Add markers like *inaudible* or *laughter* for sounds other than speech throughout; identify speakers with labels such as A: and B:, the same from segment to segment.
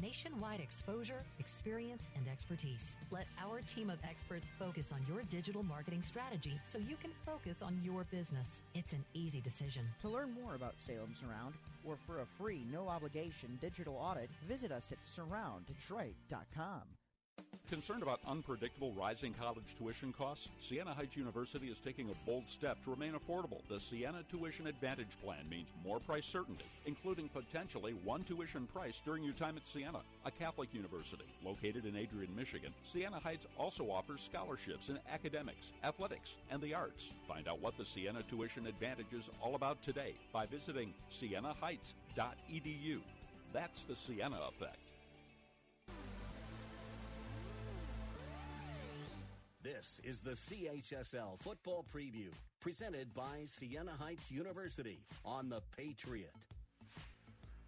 A: Nationwide exposure, experience, and expertise. Let our team of experts focus on your digital marketing strategy so you can focus on your business. It's an easy decision.
B: To learn more about Salem Surround or for a free, no obligation digital audit, visit us at surrounddetroit.com.
C: Concerned about unpredictable rising college tuition costs? Siena Heights University is taking a bold step to remain affordable. The Siena Tuition Advantage Plan means more price certainty, including potentially one tuition price during your time at Siena, a Catholic university located in Adrian, Michigan. Siena Heights also offers scholarships in academics, athletics, and the arts. Find out what the Siena Tuition Advantage is all about today by visiting sienaheights.edu. That's the Siena effect.
D: This is the CHSL Football Preview, presented by Siena Heights University on The Patriot.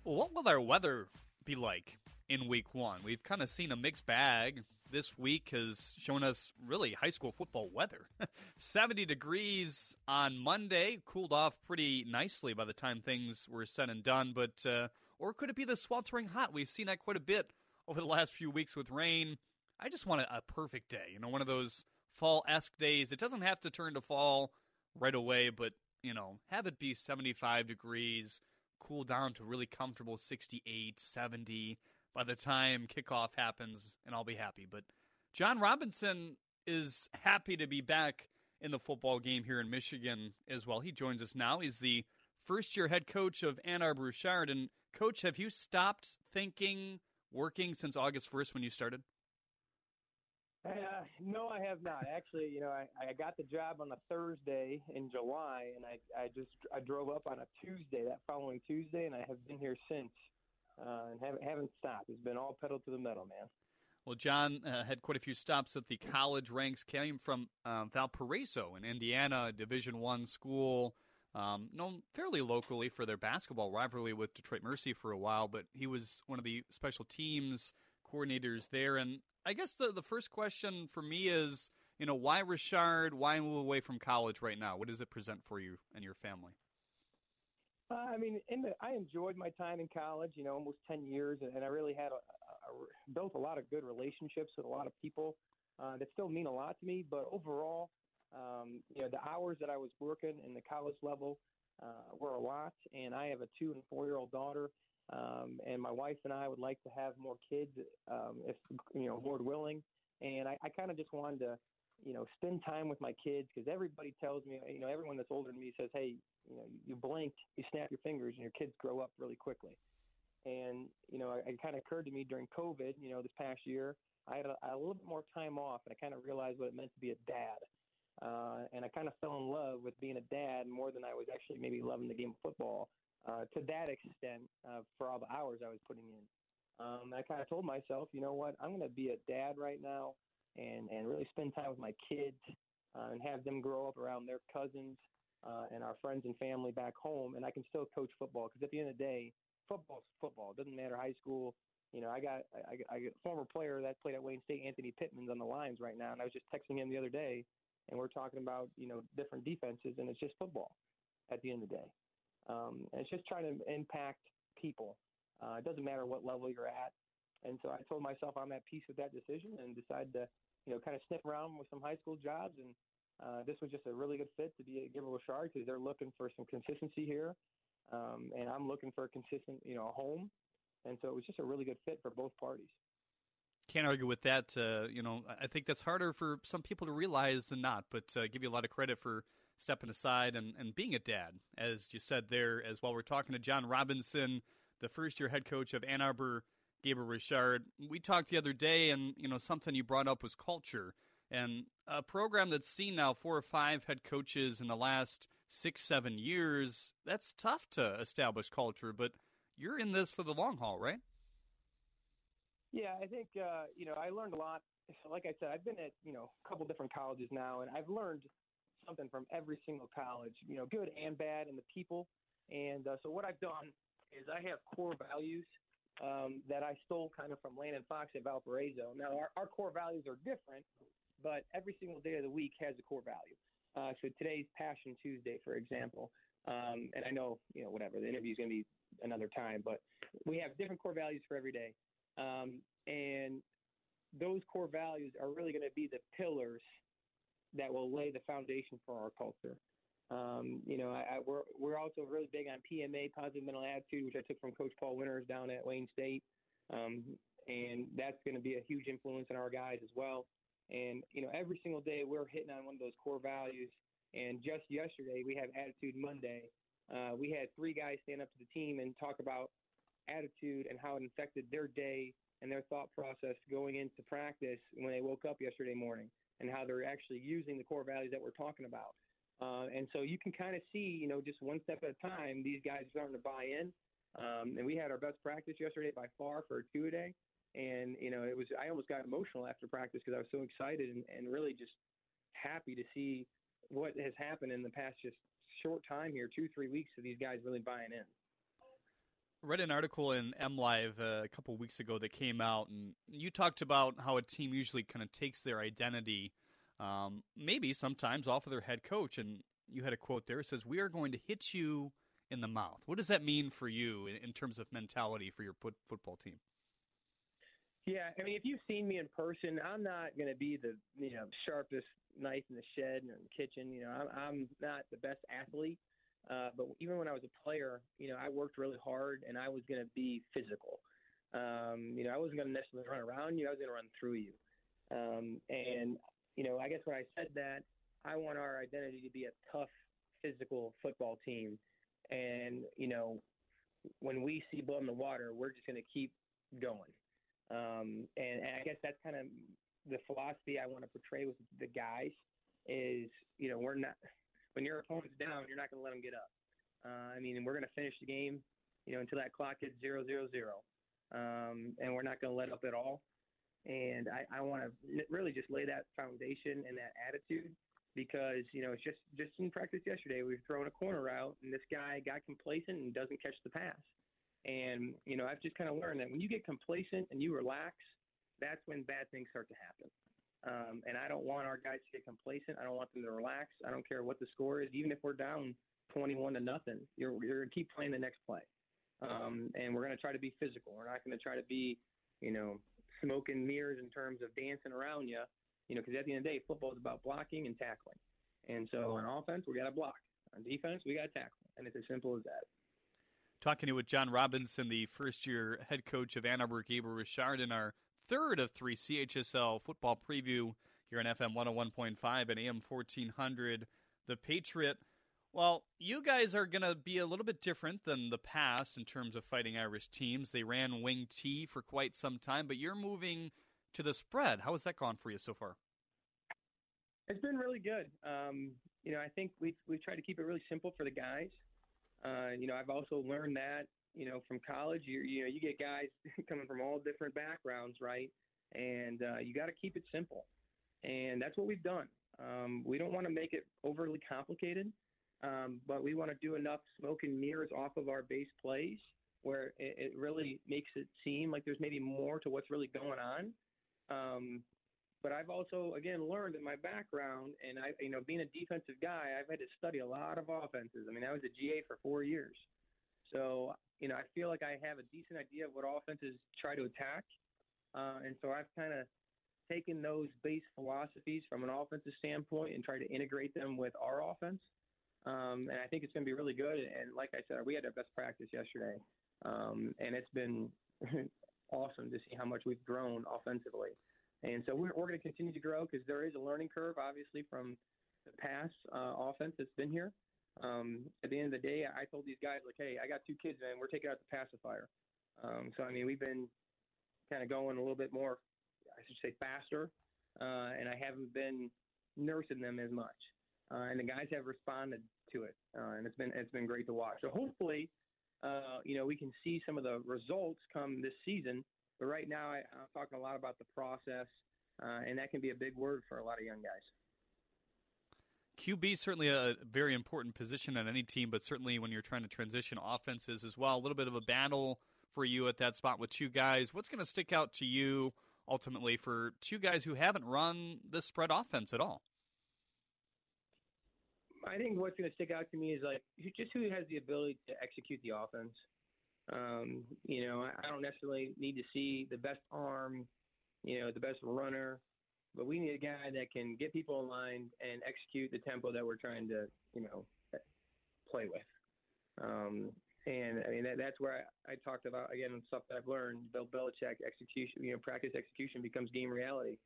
E: Well, what will our weather be like in week one? We've kind of seen a mixed bag. This week has shown us really high school football weather. *laughs* 70 degrees on Monday, cooled off pretty nicely by the time things were said and done. But, uh, or could it be the sweltering hot? We've seen that quite a bit over the last few weeks with rain. I just want a, a perfect day, you know, one of those fall esque days. It doesn't have to turn to fall right away, but, you know, have it be 75 degrees, cool down to really comfortable 68, 70 by the time kickoff happens, and I'll be happy. But John Robinson is happy to be back in the football game here in Michigan as well. He joins us now. He's the first year head coach of Ann Arbor Bouchard. And, coach, have you stopped thinking, working since August 1st when you started?
F: Uh, no, I have not. Actually, you know, I, I got the job on a Thursday in July, and I I just I drove up on a Tuesday that following Tuesday, and I have been here since, uh, and haven't haven't stopped. It's been all pedal to the metal, man.
E: Well, John uh, had quite a few stops at the college ranks. Came from uh, Valparaiso in Indiana, Division One school, um, known fairly locally for their basketball rivalry with Detroit Mercy for a while. But he was one of the special teams coordinators there. And I guess the the first question for me is, you know, why Richard? Why move away from college right now? What does it present for you and your family?
F: Uh, I mean, in the, I enjoyed my time in college. You know, almost ten years, and, and I really had a, a, built a lot of good relationships with a lot of people uh, that still mean a lot to me. But overall, um, you know, the hours that I was working in the college level uh, were a lot, and I have a two and four year old daughter. Um, and my wife and I would like to have more kids, um, if you know, Lord willing. And I, I kind of just wanted to, you know, spend time with my kids because everybody tells me, you know, everyone that's older than me says, hey, you know, you blink, you snap your fingers, and your kids grow up really quickly. And you know, it, it kind of occurred to me during COVID, you know, this past year, I had a, a little bit more time off, and I kind of realized what it meant to be a dad. Uh, and I kind of fell in love with being a dad more than I was actually maybe loving the game of football uh, to that extent uh, for all the hours I was putting in. Um, I kind of told myself, you know what, I'm going to be a dad right now and and really spend time with my kids uh, and have them grow up around their cousins uh, and our friends and family back home, and I can still coach football because at the end of the day, football's football. It doesn't matter high school. You know, I got I, I got a former player that played at Wayne State, Anthony Pittman's on the lines right now, and I was just texting him the other day, and we're talking about you know different defenses, and it's just football at the end of the day. Um, and it's just trying to impact people. Uh, it doesn't matter what level you're at. And so I told myself I'm at peace with that decision and decided to, you know, kind of sniff around with some high school jobs. And uh, this was just a really good fit to be at Gabriel Richard because they're looking for some consistency here. Um, and I'm looking for a consistent, you know, home. And so it was just a really good fit for both parties.
E: Can't argue with that. Uh, you know, I think that's harder for some people to realize than not, but uh, give you a lot of credit for stepping aside and, and being a dad, as you said there, as while We're talking to John Robinson, the first year head coach of Ann Arbor Gabriel Richard. We talked the other day, and you know something you brought up was culture, and a program that's seen now four or five head coaches in the last six, seven years. That's tough to establish culture, but you're in this for the long haul, right?
F: Yeah, I think uh, you know I learned a lot. Like I said, I've been at you know a couple different colleges now, and I've learned something from every single college. You know, good and bad, and the people. And uh, so what I've done is I have core values um, that I stole kind of from Landon Fox at Valparaiso. Now, our, our core values are different, but every single day of the week has a core value. Uh, so today's Passion Tuesday, for example, um, and I know you know whatever the interview is going to be another time, but we have different core values for every day, um, and those core values are really going to be the pillars that will lay the foundation for our culture. Um, you know, I, I, we're we're also really big on PMA, positive mental attitude, which I took from Coach Paul Winters down at Wayne State, um, and that's going to be a huge influence on our guys as well. And you know, every single day we're hitting on one of those core values. And just yesterday we have Attitude Monday. Uh, we had three guys stand up to the team and talk about attitude and how it affected their day and their thought process going into practice when they woke up yesterday morning, and how they're actually using the core values that we're talking about. Uh, and so you can kind of see, you know, just one step at a time, these guys are starting to buy in. Um, and we had our best practice yesterday by far for a two a day. And, you know, it was, I almost got emotional after practice because I was so excited and, and really just happy to see what has happened in the past just short time here, two, three weeks of these guys really buying in.
E: Read an article in MLive uh, a couple weeks ago that came out, and you talked about how a team usually kind of takes their identity um, maybe sometimes off of their head coach. And you had a quote there. It says, "We are going to hit you in the mouth." What does that mean for you in, in terms of mentality for your put, football team?
F: Yeah, I mean, if you've seen me in person, I'm not going to be the you know sharpest knife in the shed and kitchen. You know, I'm, I'm not the best athlete, uh, but even when I was a player, you know, I worked really hard and I was going to be physical. Um, you know, I wasn't going to necessarily run around you; I was going to run through you. Um, and you know, I guess when I said that, I want our identity to be a tough, physical football team. And, you know, when we see blood in the water, we're just going to keep going. Um, and, and I guess that's kind of the philosophy I want to portray with the guys is, you know, we're not, when your opponent's down, you're not going to let them get up. Uh, I mean, we're going to finish the game, you know, until that clock hits zero, zero, zero. Um, and we're not going to let up at all. And I, I want to really just lay that foundation and that attitude because you know it's just just in practice yesterday we were throwing a corner route and this guy got complacent and doesn't catch the pass. And you know I've just kind of learned that when you get complacent and you relax, that's when bad things start to happen. Um, and I don't want our guys to get complacent. I don't want them to relax. I don't care what the score is, even if we're down 21 to nothing. You're you're gonna keep playing the next play. Um, and we're going to try to be physical. We're not going to try to be, you know, smoke and mirrors in terms of dancing around you, you know, because at the end of the day, football is about blocking and tackling. And so on offense, we got to block. On defense, we got to tackle. And it's as simple as that.
E: Talking to with John Robinson, the first year head coach of Ann Arbor Gabriel Richard, in our third of three CHSL football preview here on FM 101.5 and AM 1400. The Patriot. Well, you guys are going to be a little bit different than the past in terms of fighting Irish teams. They ran wing T for quite some time, but you're moving to the spread. How has that gone for you so far?
F: It's been really good. Um, you know, I think we've we've tried to keep it really simple for the guys. Uh, you know, I've also learned that you know from college, you you know, you get guys *laughs* coming from all different backgrounds, right? And uh, you got to keep it simple, and that's what we've done. Um, we don't want to make it overly complicated, um, but we want to do enough smoke and mirrors off of our base plays where it, it really makes it seem like there's maybe more to what's really going on. Um, but I've also, again, learned in my background, and I, you know, being a defensive guy, I've had to study a lot of offenses. I mean, I was a GA for four years, so you know, I feel like I have a decent idea of what offenses try to attack, uh, and so I've kind of taken those base philosophies from an offensive standpoint and tried to integrate them with our offense. Um, and I think it's going to be really good. And like I said, we had our best practice yesterday, um, and it's been *laughs* awesome to see how much we've grown offensively. And so we're, we're going to continue to grow because there is a learning curve, obviously, from the past uh, offense that's been here. Um, at the end of the day, I told these guys, like, hey, I got two kids, man. We're taking out the pacifier. Um, so, I mean, we've been kind of going a little bit more, I should say, faster, uh, and I haven't been nursing them as much. Uh, and the guys have responded to it, uh, and it's been it's been great to watch. So hopefully, uh, you know, we can see some of the results come this season but right now, I, am talking a lot about the process, uh, and that can be a big word for a lot of young guys.
E: QB is certainly a very important position on any team, but certainly when you're trying to transition offenses as well, a little bit of a battle for you at that spot with two guys. What's going to stick out to you ultimately for two guys who haven't run the spread offense at all?
F: I think what's going to stick out to me is like just who has the ability to execute the offense. Um, you know, I, I don't necessarily need to see the best arm, you know, the best runner, but we need a guy that can get people line and execute the tempo that we're trying to, you know, play with. Um, and I mean that, that's where I, I talked about again stuff that I've learned. Bill Belichick execution, you know, practice execution becomes game reality.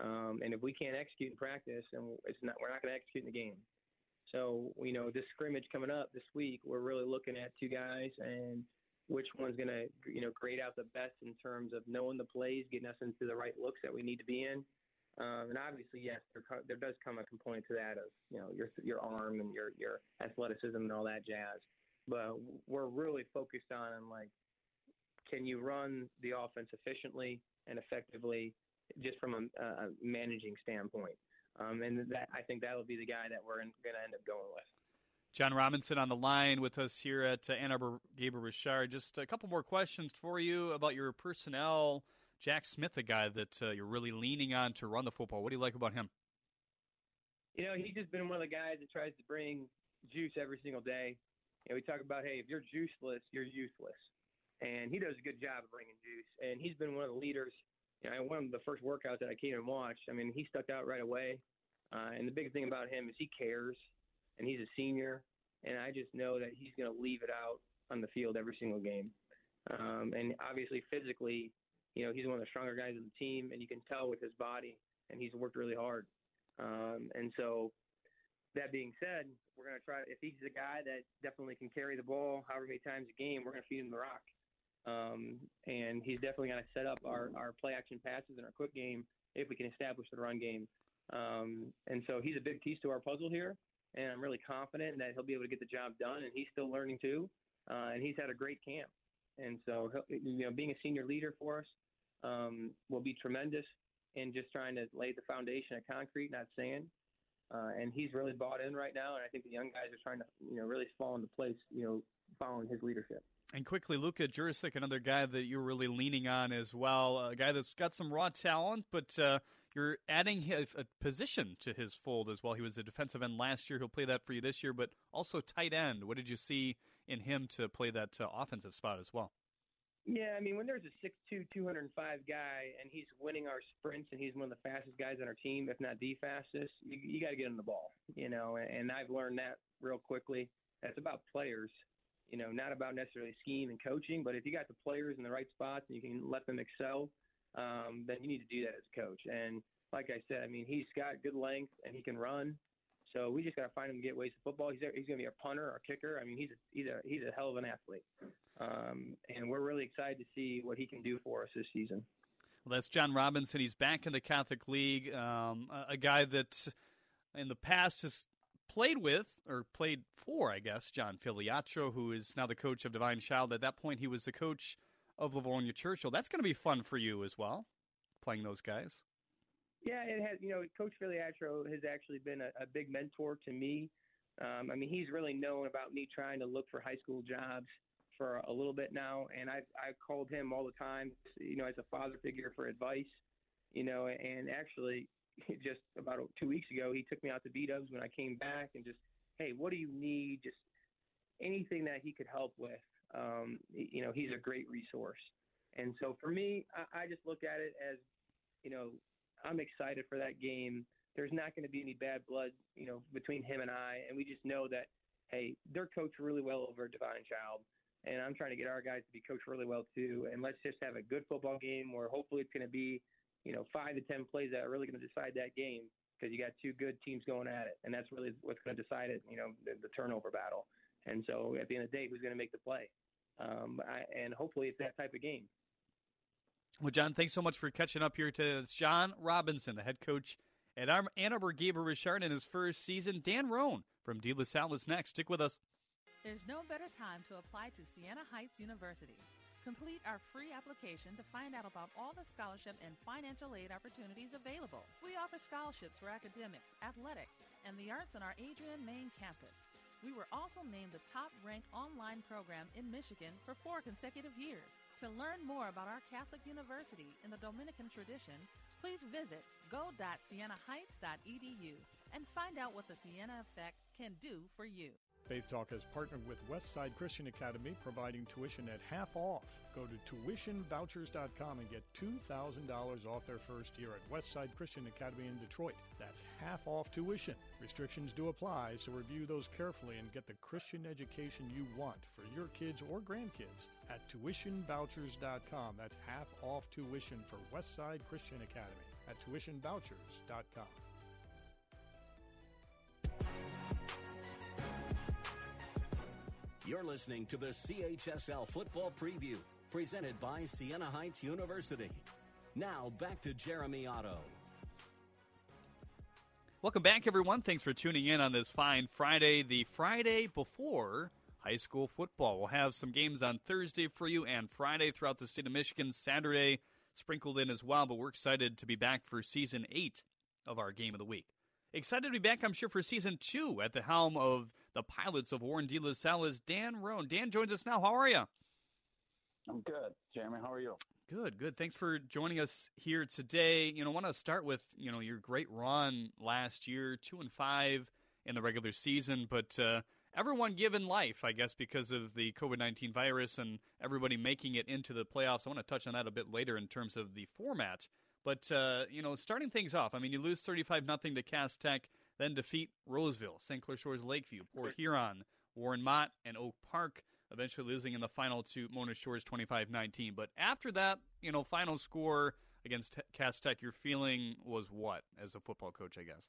F: Um, and if we can't execute in practice, and it's not, we're not going to execute in the game. So you know, this scrimmage coming up this week, we're really looking at two guys and which one's going to you know grade out the best in terms of knowing the plays, getting us into the right looks that we need to be in. Um, and obviously, yes, there, there does come a component to that of you know your your arm and your your athleticism and all that jazz. But we're really focused on like, can you run the offense efficiently and effectively, just from a, a managing standpoint. Um, and that I think that will be the guy that we're going to end up going with.
E: John Robinson on the line with us here at uh, Ann Arbor Gabriel Richard. Just a couple more questions for you about your personnel. Jack Smith, a guy that uh, you're really leaning on to run the football. What do you like about him?
F: You know, he's just been one of the guys that tries to bring juice every single day. You know, we talk about, hey, if you're juiceless, you're useless. And he does a good job of bringing juice. And he's been one of the leaders. You know, one of the first workouts that I came and watched, I mean, he stuck out right away. Uh, and the big thing about him is he cares and he's a senior, and I just know that he's going to leave it out on the field every single game. Um, and obviously, physically, you know, he's one of the stronger guys on the team, and you can tell with his body, and he's worked really hard. Um, and so, that being said, we're going to try. If he's a guy that definitely can carry the ball, however many times a game, we're going to feed him the rock. Um, and he's definitely going to set up our, our play action passes and our quick game if we can establish the run game. Um, and so he's a big piece to our puzzle here and I'm really confident that he'll be able to get the job done. And he's still learning too, uh, and he's had a great camp. And so, you know, being a senior leader for us um, will be tremendous in just trying to lay the foundation of concrete, not sand. Uh, and he's really bought in right now, and I think the young guys are trying to, you know, really fall into place, you know, following his leadership.
E: And quickly, Luka Jurisic, another guy that you're really leaning on as well, a guy that's got some raw talent, but uh, you're adding a position to his fold as well. He was a defensive end last year. He'll play that for you this year, but also tight end. What did you see in him to play that uh, offensive spot as well?
F: Yeah, I mean, when there's a 6'2", 205 guy and he's winning our sprints and he's one of the fastest guys on our team, if not the fastest, you, you got to get him the ball, you know. And I've learned that real quickly. That's about players, you know, not about necessarily scheme and coaching, but if you got the players in the right spots and you can let them excel – um, then you need to do that as a coach. And like I said, I mean, he's got good length and he can run. So we just got to find him get ways to football. He's he's going to be a punter or kicker. I mean, he's a, he's a he's a hell of an athlete, um, and we're really excited to see what he can do for us this season.
E: Well, that's John Robinson. He's back in the Catholic League. Um, a, a guy that in the past has played with or played for, I guess, John Filiatraut, who is now the coach of Divine Child. At that point, he was the coach of Livonia Churchill. That's going to be fun for you as well, playing those guys.
F: Yeah, it has. You know, Coach Filiatraut has actually been a, a big mentor to me. Um, I mean, he's really known about me trying to look for high school jobs for a little bit now, and I I called him all the time, you know, as a father figure for advice, you know, and actually *laughs* just about two weeks ago he took me out to B Dubs when I came back and just hey, what do you need? Just anything that he could help with. Um, you know, he's a great resource, and so for me, I, I just look at it as you know I'm excited for that game. There's not going to be any bad blood, you know, between him and I, and we just know that hey, they're coached really well over Divine Child, and I'm trying to get our guys to be coached really well too. And let's just have a good football game where hopefully it's going to be, you know, five to ten plays that are really going to decide that game because you got two good teams going at it, and that's really what's going to decide it. You know, the, the turnover battle. And so at the end of the day, who's going to make the play? Um, I, and hopefully it's that type of game.
E: Well, John, thanks so much for catching up here to John Robinson, the head coach at Ann Arbor Gabriel Richard in his first season. Dan Roan from De La Salle is next. Stick with us.
G: There's no better time to apply to Siena Heights University. Complete our free application to find out about all the scholarship and financial aid opportunities available. We offer scholarships for academics, athletics, and the arts on our Adrian, Main campus. We were also named the top ranked online program in Michigan for four consecutive years. To learn more about our Catholic University in the Dominican tradition, please visit go.sienaheights.edu and find out what the Siena Effect can do for you.
H: Faith Talk has partnered with Westside Christian Academy, providing tuition at half off. Go to tuitionvouchers.com and get $2,000 off their first year at Westside Christian Academy in Detroit. That's half off tuition. Restrictions do apply, so review those carefully and get the Christian education you want for your kids or grandkids at tuitionvouchers.com. That's half off tuition for Westside Christian Academy at tuitionvouchers.com.
D: You're listening to the CHSL Football Preview, presented by Siena Heights University. Now back to Jeremy Otto.
E: Welcome back, everyone. Thanks for tuning in on this fine Friday, the Friday before high school football. We'll have some games on Thursday for you and Friday throughout the state of Michigan, Saturday sprinkled in as well, but we're excited to be back for season eight of our game of the week. Excited to be back, I'm sure, for season two at the helm of the pilots of Warren De La Salle is Dan Roan. Dan joins us now. How are you?
I: I'm good, Jeremy. How are you?
E: Good, good. Thanks for joining us here today. You know, I want to start with you know your great run last year, two and five in the regular season, but uh, everyone given life, I guess, because of the COVID nineteen virus and everybody making it into the playoffs. I want to touch on that a bit later in terms of the format. But uh, you know, starting things off, I mean, you lose thirty-five nothing to Cass Tech, then defeat Roseville, St. Clair Shores Lakeview, Port Huron, Warren Mott, and Oak Park. Eventually losing in the final to Mona Shores 25-19. But after that, you know, final score against Cass Tech, your feeling was what as a football coach? I guess.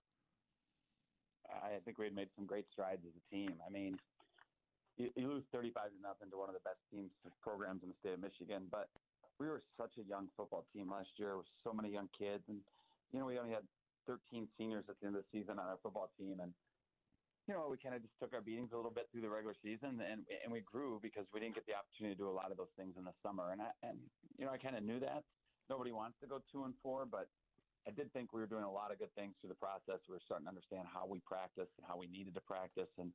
I: I think we had made some great strides as a team. I mean, you, you lose 35 to nothing to one of the best teams programs in the state of Michigan, but we were such a young football team last year with so many young kids. And, you know, we only had 13 seniors at the end of the season on our football team. And, you know, we kind of just took our beatings a little bit through the regular season and, and we grew because we didn't get the opportunity to do a lot of those things in the summer. And, I, and you know, I kind of knew that. Nobody wants to go two and four, but I did think we were doing a lot of good things through the process. We were starting to understand how we practice and how we needed to practice. And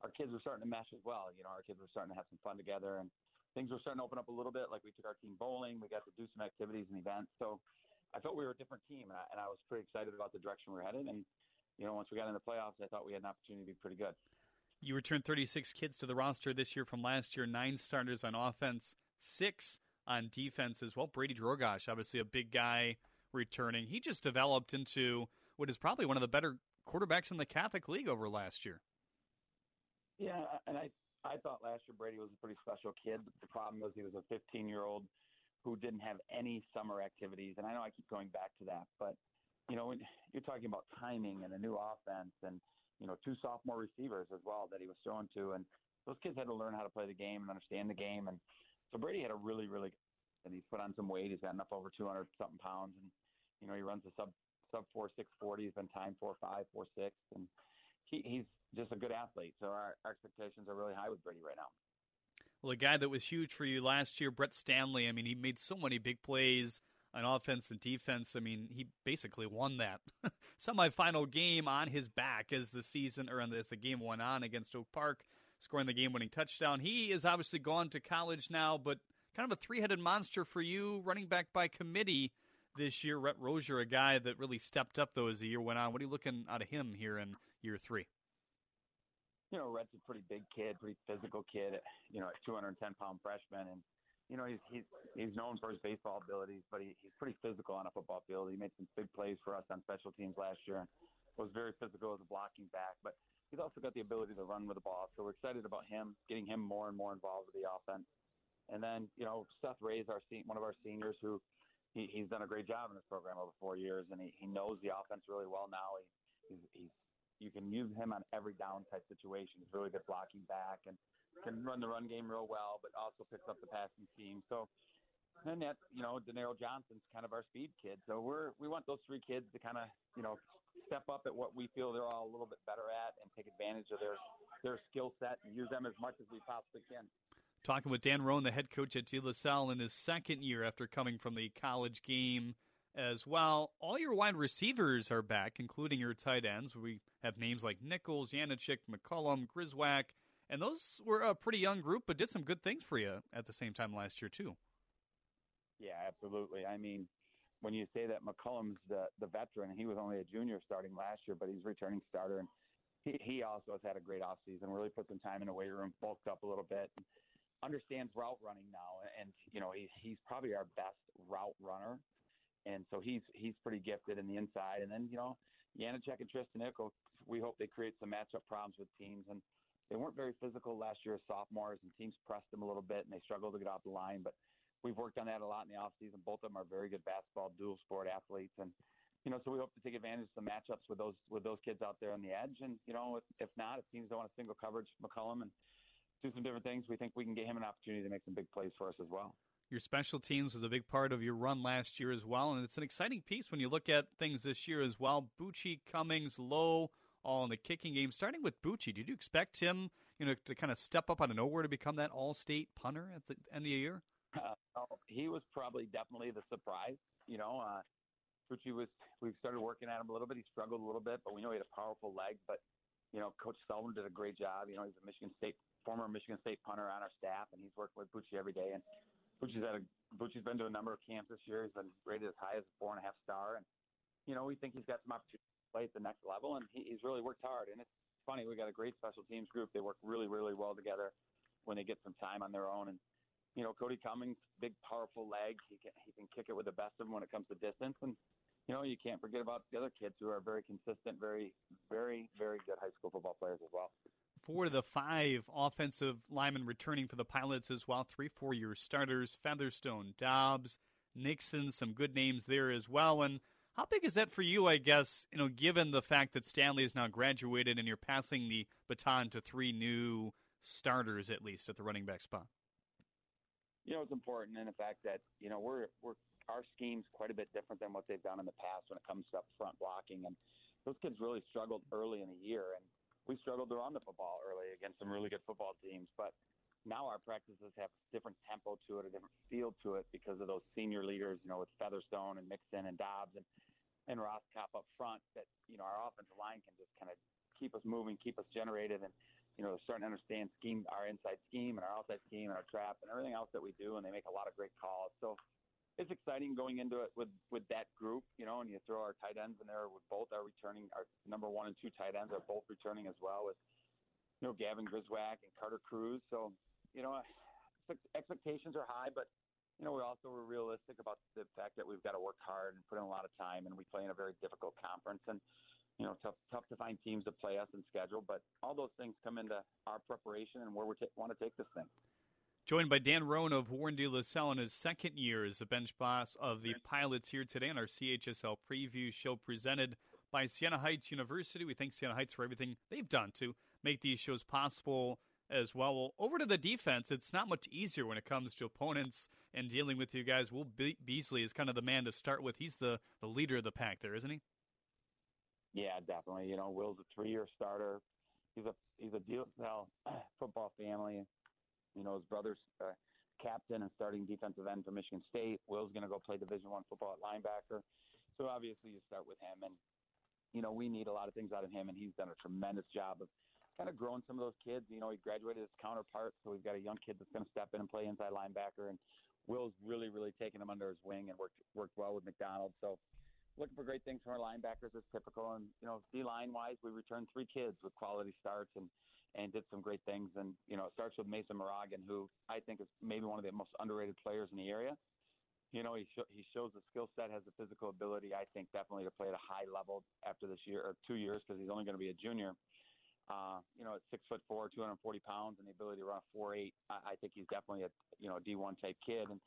I: our kids were starting to mesh as well. You know, our kids were starting to have some fun together and things were starting to open up a little bit. Like we took our team bowling, we got to do some activities and events. So I felt we were a different team, and I, and I was pretty excited about the direction we are headed. And you know, once we got in the playoffs, I thought we had an opportunity to be pretty good.
E: You returned 36 kids to the roster this year from last year. Nine starters on offense, six on defense as well. Brady Drogosh, obviously a big guy returning. He just developed into what is probably one of the better quarterbacks in the Catholic League over last year.
I: Yeah, and I I thought last year Brady was a pretty special kid. The problem was he was a 15 year old who didn't have any summer activities, and I know I keep going back to that, but you know, you're talking about timing and a new offense and, you know, two sophomore receivers as well that he was throwing to. And those kids had to learn how to play the game and understand the game. And so Brady had a really, really, and he's put on some weight. He's gotten up over 200 something pounds. And, you know, he runs a sub, sub four, six forty. He's been time four, five, four, six. And he, he's just a good athlete. So our, our expectations are really high with Brady right now.
E: Well, a guy that was huge for you last year, Brett Stanley. I mean, he made so many big plays on offense and defense. I mean, he basically won that *laughs* semifinal game on his back as the season or as the game went on against Oak Park, scoring the game-winning touchdown. He is obviously gone to college now, but kind of a three-headed monster for you, running back by committee this year. Rhett Rosier, a guy that really stepped up though as the year went on. What are you looking out of him here in year three?
I: You know, Rhett's a pretty big kid, pretty physical kid. You know, a 210 pound freshman, and you know, he's he's he's known for his baseball abilities, but he, he's pretty physical on a football field. He made some big plays for us on special teams last year and was very physical as a blocking back. But he's also got the ability to run with the ball. So we're excited about him, getting him more and more involved with the offense. And then, you know, Seth Ray's our one of our seniors who he, he's done a great job in this program over four years, and he, he knows the offense really well now. He, he's, he's you can use him on every down type situation. He's really good blocking back and can run the run game real well, but also picks up the passing team. So then that you know, Denaro Johnson's kind of our speed kid. So we're we want those three kids to kind of you know step up at what we feel they're all a little bit better at and take advantage of their their skill set and use them as much as we possibly can.
E: Talking with Dan Roan, the head coach at De La Salle in his second year after coming from the college game as well. All your wide receivers are back, including your tight ends. We have names like Nichols, Yanachik, McCullum, Griswack, and those were a pretty young group, but did some good things for you at the same time last year too.
I: Yeah, absolutely. I mean, when you say that McCullum's the the veteran, he was only a junior starting last year, but he's returning starter, and he he also has had a great off season. Really put some time in the weight room, bulked up a little bit, understands route running now, and you know he's he's probably our best route runner, and so he's he's pretty gifted in the inside. And then you know Yanachek and Tristan Nichols, we hope they create some matchup problems with teams and they weren't very physical last year as sophomores, and teams pressed them a little bit, and they struggled to get off the line. But we've worked on that a lot in the offseason. Both of them are very good basketball, dual sport athletes, and you know, so we hope to take advantage of some matchups with those with those kids out there on the edge. And you know, if, if not, if teams don't want a single coverage McCullum and do some different things, we think we can get him an opportunity to make some big plays for us as well.
E: Your special teams was a big part of your run last year as well, and it's an exciting piece when you look at things this year as well. Bucci, Cummings, Lowe, all in the kicking game. Starting with Bucci, did you expect him, you know, to kind of step up out of nowhere to become that all-state punter at the end of the year?
I: Uh, he was probably definitely the surprise. You know, uh, Bucci was. We started working at him a little bit. He struggled a little bit, but we know he had a powerful leg. But you know, Coach Sullivan did a great job. You know, he's a Michigan State former Michigan State punter on our staff, and he's working with Bucci every day. And Bucci's had a Bucci's been to a number of camps this year. He's been rated as high as a four and a half star, and you know, we think he's got some opportunity play at the next level, and he, he's really worked hard. And it's funny, we got a great special teams group. They work really, really well together when they get some time on their own. And you know, Cody Cummings, big, powerful leg. He can he can kick it with the best of them when it comes to distance. And you know, you can't forget about the other kids who are very consistent, very, very, very good high school football players as well.
E: Four of the five offensive linemen returning for the Pilots as well. Three four-year starters: Featherstone, Dobbs, Nixon. Some good names there as well. And how big is that for you, I guess, you know, given the fact that Stanley is now graduated and you're passing the baton to three new starters at least at the running back spot?
I: You know, it's important in the fact that, you know, we're we're our scheme's quite a bit different than what they've done in the past when it comes to up front blocking and those kids really struggled early in the year and we struggled run the football early against some really good football teams. But now our practices have a different tempo to it, a different feel to it because of those senior leaders, you know, with Featherstone and Mixon and Dobbs and and Rosscop up front. That you know our offensive line can just kind of keep us moving, keep us generated, and you know starting to understand scheme, our inside scheme and our outside scheme and our trap and everything else that we do, and they make a lot of great calls. So it's exciting going into it with with that group, you know, and you throw our tight ends in there with both our returning, our number one and two tight ends are both returning as well with you know Gavin Griswack and Carter Cruz. So you know, expectations are high, but you know, we also were realistic about the fact that we've got to work hard and put in a lot of time, and we play in a very difficult conference, and you know, tough tough to find teams to play us and schedule. But all those things come into our preparation and where we t- want to take this thing.
E: Joined by Dan Roan of Warren De La Salle in his second year as the bench boss of the Pilots here today on our CHSL preview show presented by Siena Heights University. We thank Siena Heights for everything they've done to make these shows possible as well. Well, over to the defense, it's not much easier when it comes to opponents and dealing with you guys. Will Be- Beesley is kind of the man to start with. He's the, the leader of the pack there, isn't he?
I: Yeah, definitely. You know, Will's a three-year starter. He's a he's a *clears throat* football family. You know, his brother's captain and starting defensive end for Michigan State. Will's going to go play Division One football at linebacker. So obviously, you start with him, and you know we need a lot of things out of him, and he's done a tremendous job of kind of growing some of those kids. You know, he graduated his counterpart, so we've got a young kid that's going to step in and play inside linebacker, and Will's really, really taken him under his wing and worked worked well with McDonald. So looking for great things from our linebackers as typical. And you know, D line wise, we returned three kids with quality starts and and did some great things. And you know, it starts with Mason Moragan, who I think is maybe one of the most underrated players in the area. You know, he sh- he shows the skill set, has the physical ability. I think definitely to play at a high level after this year or two years because he's only going to be a junior. Uh, you know, at six foot four, 240 pounds, and the ability to run a four eight, I, I think he's definitely a you know D one type kid. And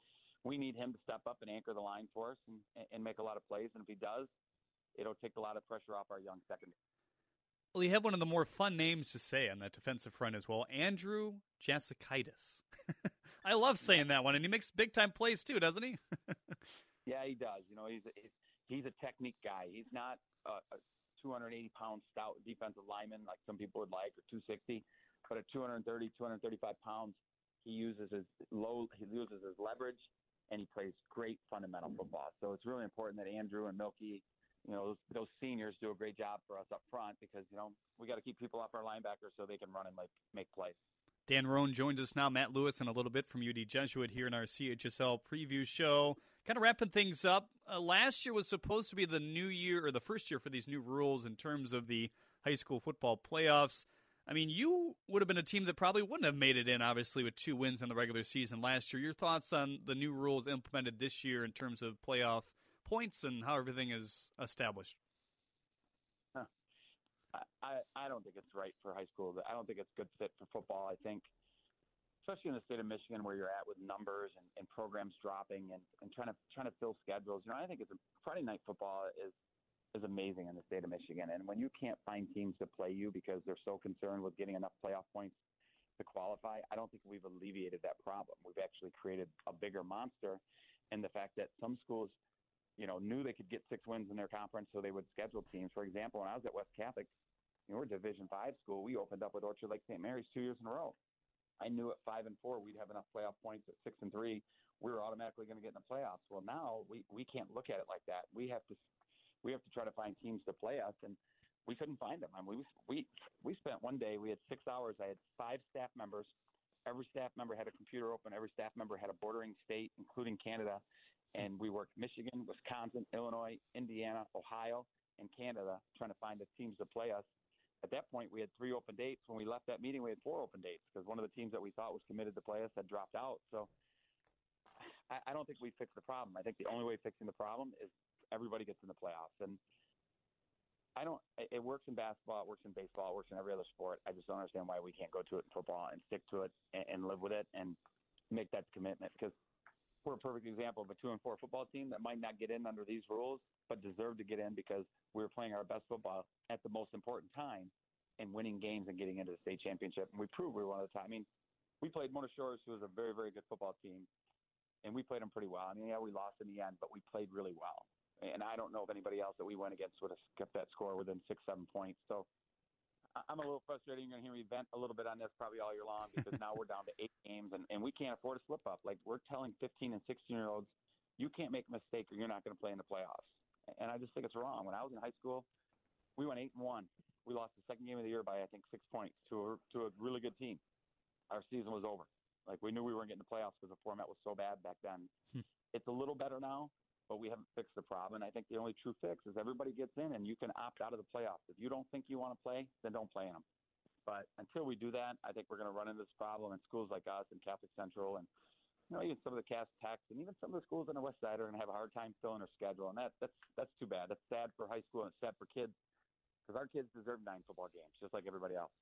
I: we need him to step up and anchor the line for us and, and make a lot of plays. And if he does, it'll take a lot of pressure off our young secondary.
E: Well, you have one of the more fun names to say on that defensive front as well, Andrew Jasukaitis. *laughs* I love saying that one, and he makes big time plays too, doesn't he? *laughs*
I: yeah, he does. You know, he's a, he's a technique guy. He's not a, a 280 pound stout defensive lineman like some people would like, or 260, but at 230, 235 pounds, he uses his low, he uses his leverage, and he plays great fundamental mm-hmm. football. So it's really important that Andrew and Milky, you know, those, those seniors do a great job for us up front because you know we got to keep people off our linebackers so they can run and like make plays.
E: Dan Roan joins us now. Matt Lewis and a little bit from UD Jesuit here in our CHSL preview show. Kind of wrapping things up. Uh, last year was supposed to be the new year or the first year for these new rules in terms of the high school football playoffs. I mean, you would have been a team that probably wouldn't have made it in, obviously, with two wins in the regular season last year. Your thoughts on the new rules implemented this year in terms of playoff points and how everything is established?
I: Huh. I, I don't think it's right for high school. I don't think it's a good fit for football. I think, especially in the state of Michigan, where you're at with numbers and, and programs dropping and, and trying to trying to fill schedules. You know, I think it's a, Friday night football is is amazing in the state of Michigan. And when you can't find teams to play you because they're so concerned with getting enough playoff points to qualify, I don't think we've alleviated that problem. We've actually created a bigger monster in the fact that some schools, you know, knew they could get six wins in their conference, so they would schedule teams. For example, when I was at West Catholic, you know, we're a Division Five school. We opened up with Orchard Lake St. Mary's two years in a row. I knew at five and four we'd have enough playoff points. At six and three, we were automatically going to get in the playoffs. Well, now we we can't look at it like that. We have to we have to try to find teams to play us, and we couldn't find them. I mean, we we we spent one day. We had six hours. I had five staff members. Every staff member had a computer open. Every staff member had a bordering state, including Canada, and we worked Michigan, Wisconsin, Illinois, Indiana, Ohio, and Canada, trying to find the teams to play us. At that point, we had three open dates. When we left that meeting, we had four open dates because one of the teams that we thought was committed to play us had dropped out. So I, I don't think we fixed the problem. I think the only way fixing the problem is everybody gets in the playoffs. And I don't. It works in basketball. It works in baseball. It works in every other sport. I just don't understand why we can't go to it in football and stick to it and, and live with it and make that commitment. Because we're a perfect example of a two and four football team that might not get in under these rules, but deserve to get in because we were playing our best football at the most important time and winning games and getting into the state championship. And we proved we were one of the time. I mean, we played Mona Shores, who was a very, very good football team, and we played them pretty well. I mean, yeah, we lost in the end, but we played really well and I don't know if anybody else that we went against would have kept that score within six, seven points. So I'm a little frustrated. You're going to hear me vent a little bit on this probably all year long *laughs* because now we're down to eight games and, and we can't afford to slip up. Like we're telling 15 and 16 year olds, you can't make a mistake or you're not going to play in the playoffs. And I just think it's wrong. When I was in high school, we went eight and one. We lost the second game of the year by I think six points to a, to a really good team. Our season was over. Like we knew we weren't getting the playoffs because the format was so bad back then. Hmm. It's a little better now, but we haven't fixed the problem. And I think the only true fix is everybody gets in and you can opt out of the playoffs. If you don't think you want to play, then don't play in them. But until we do that, I think we're going to run into this problem. And schools like us and Catholic Central and you know even some of the Cass Techs and even some of the schools on the West Side are going to have a hard time filling their schedule. And that that's that's too bad. That's sad for high school and it's sad for kids because our kids deserve nine football games just like everybody else.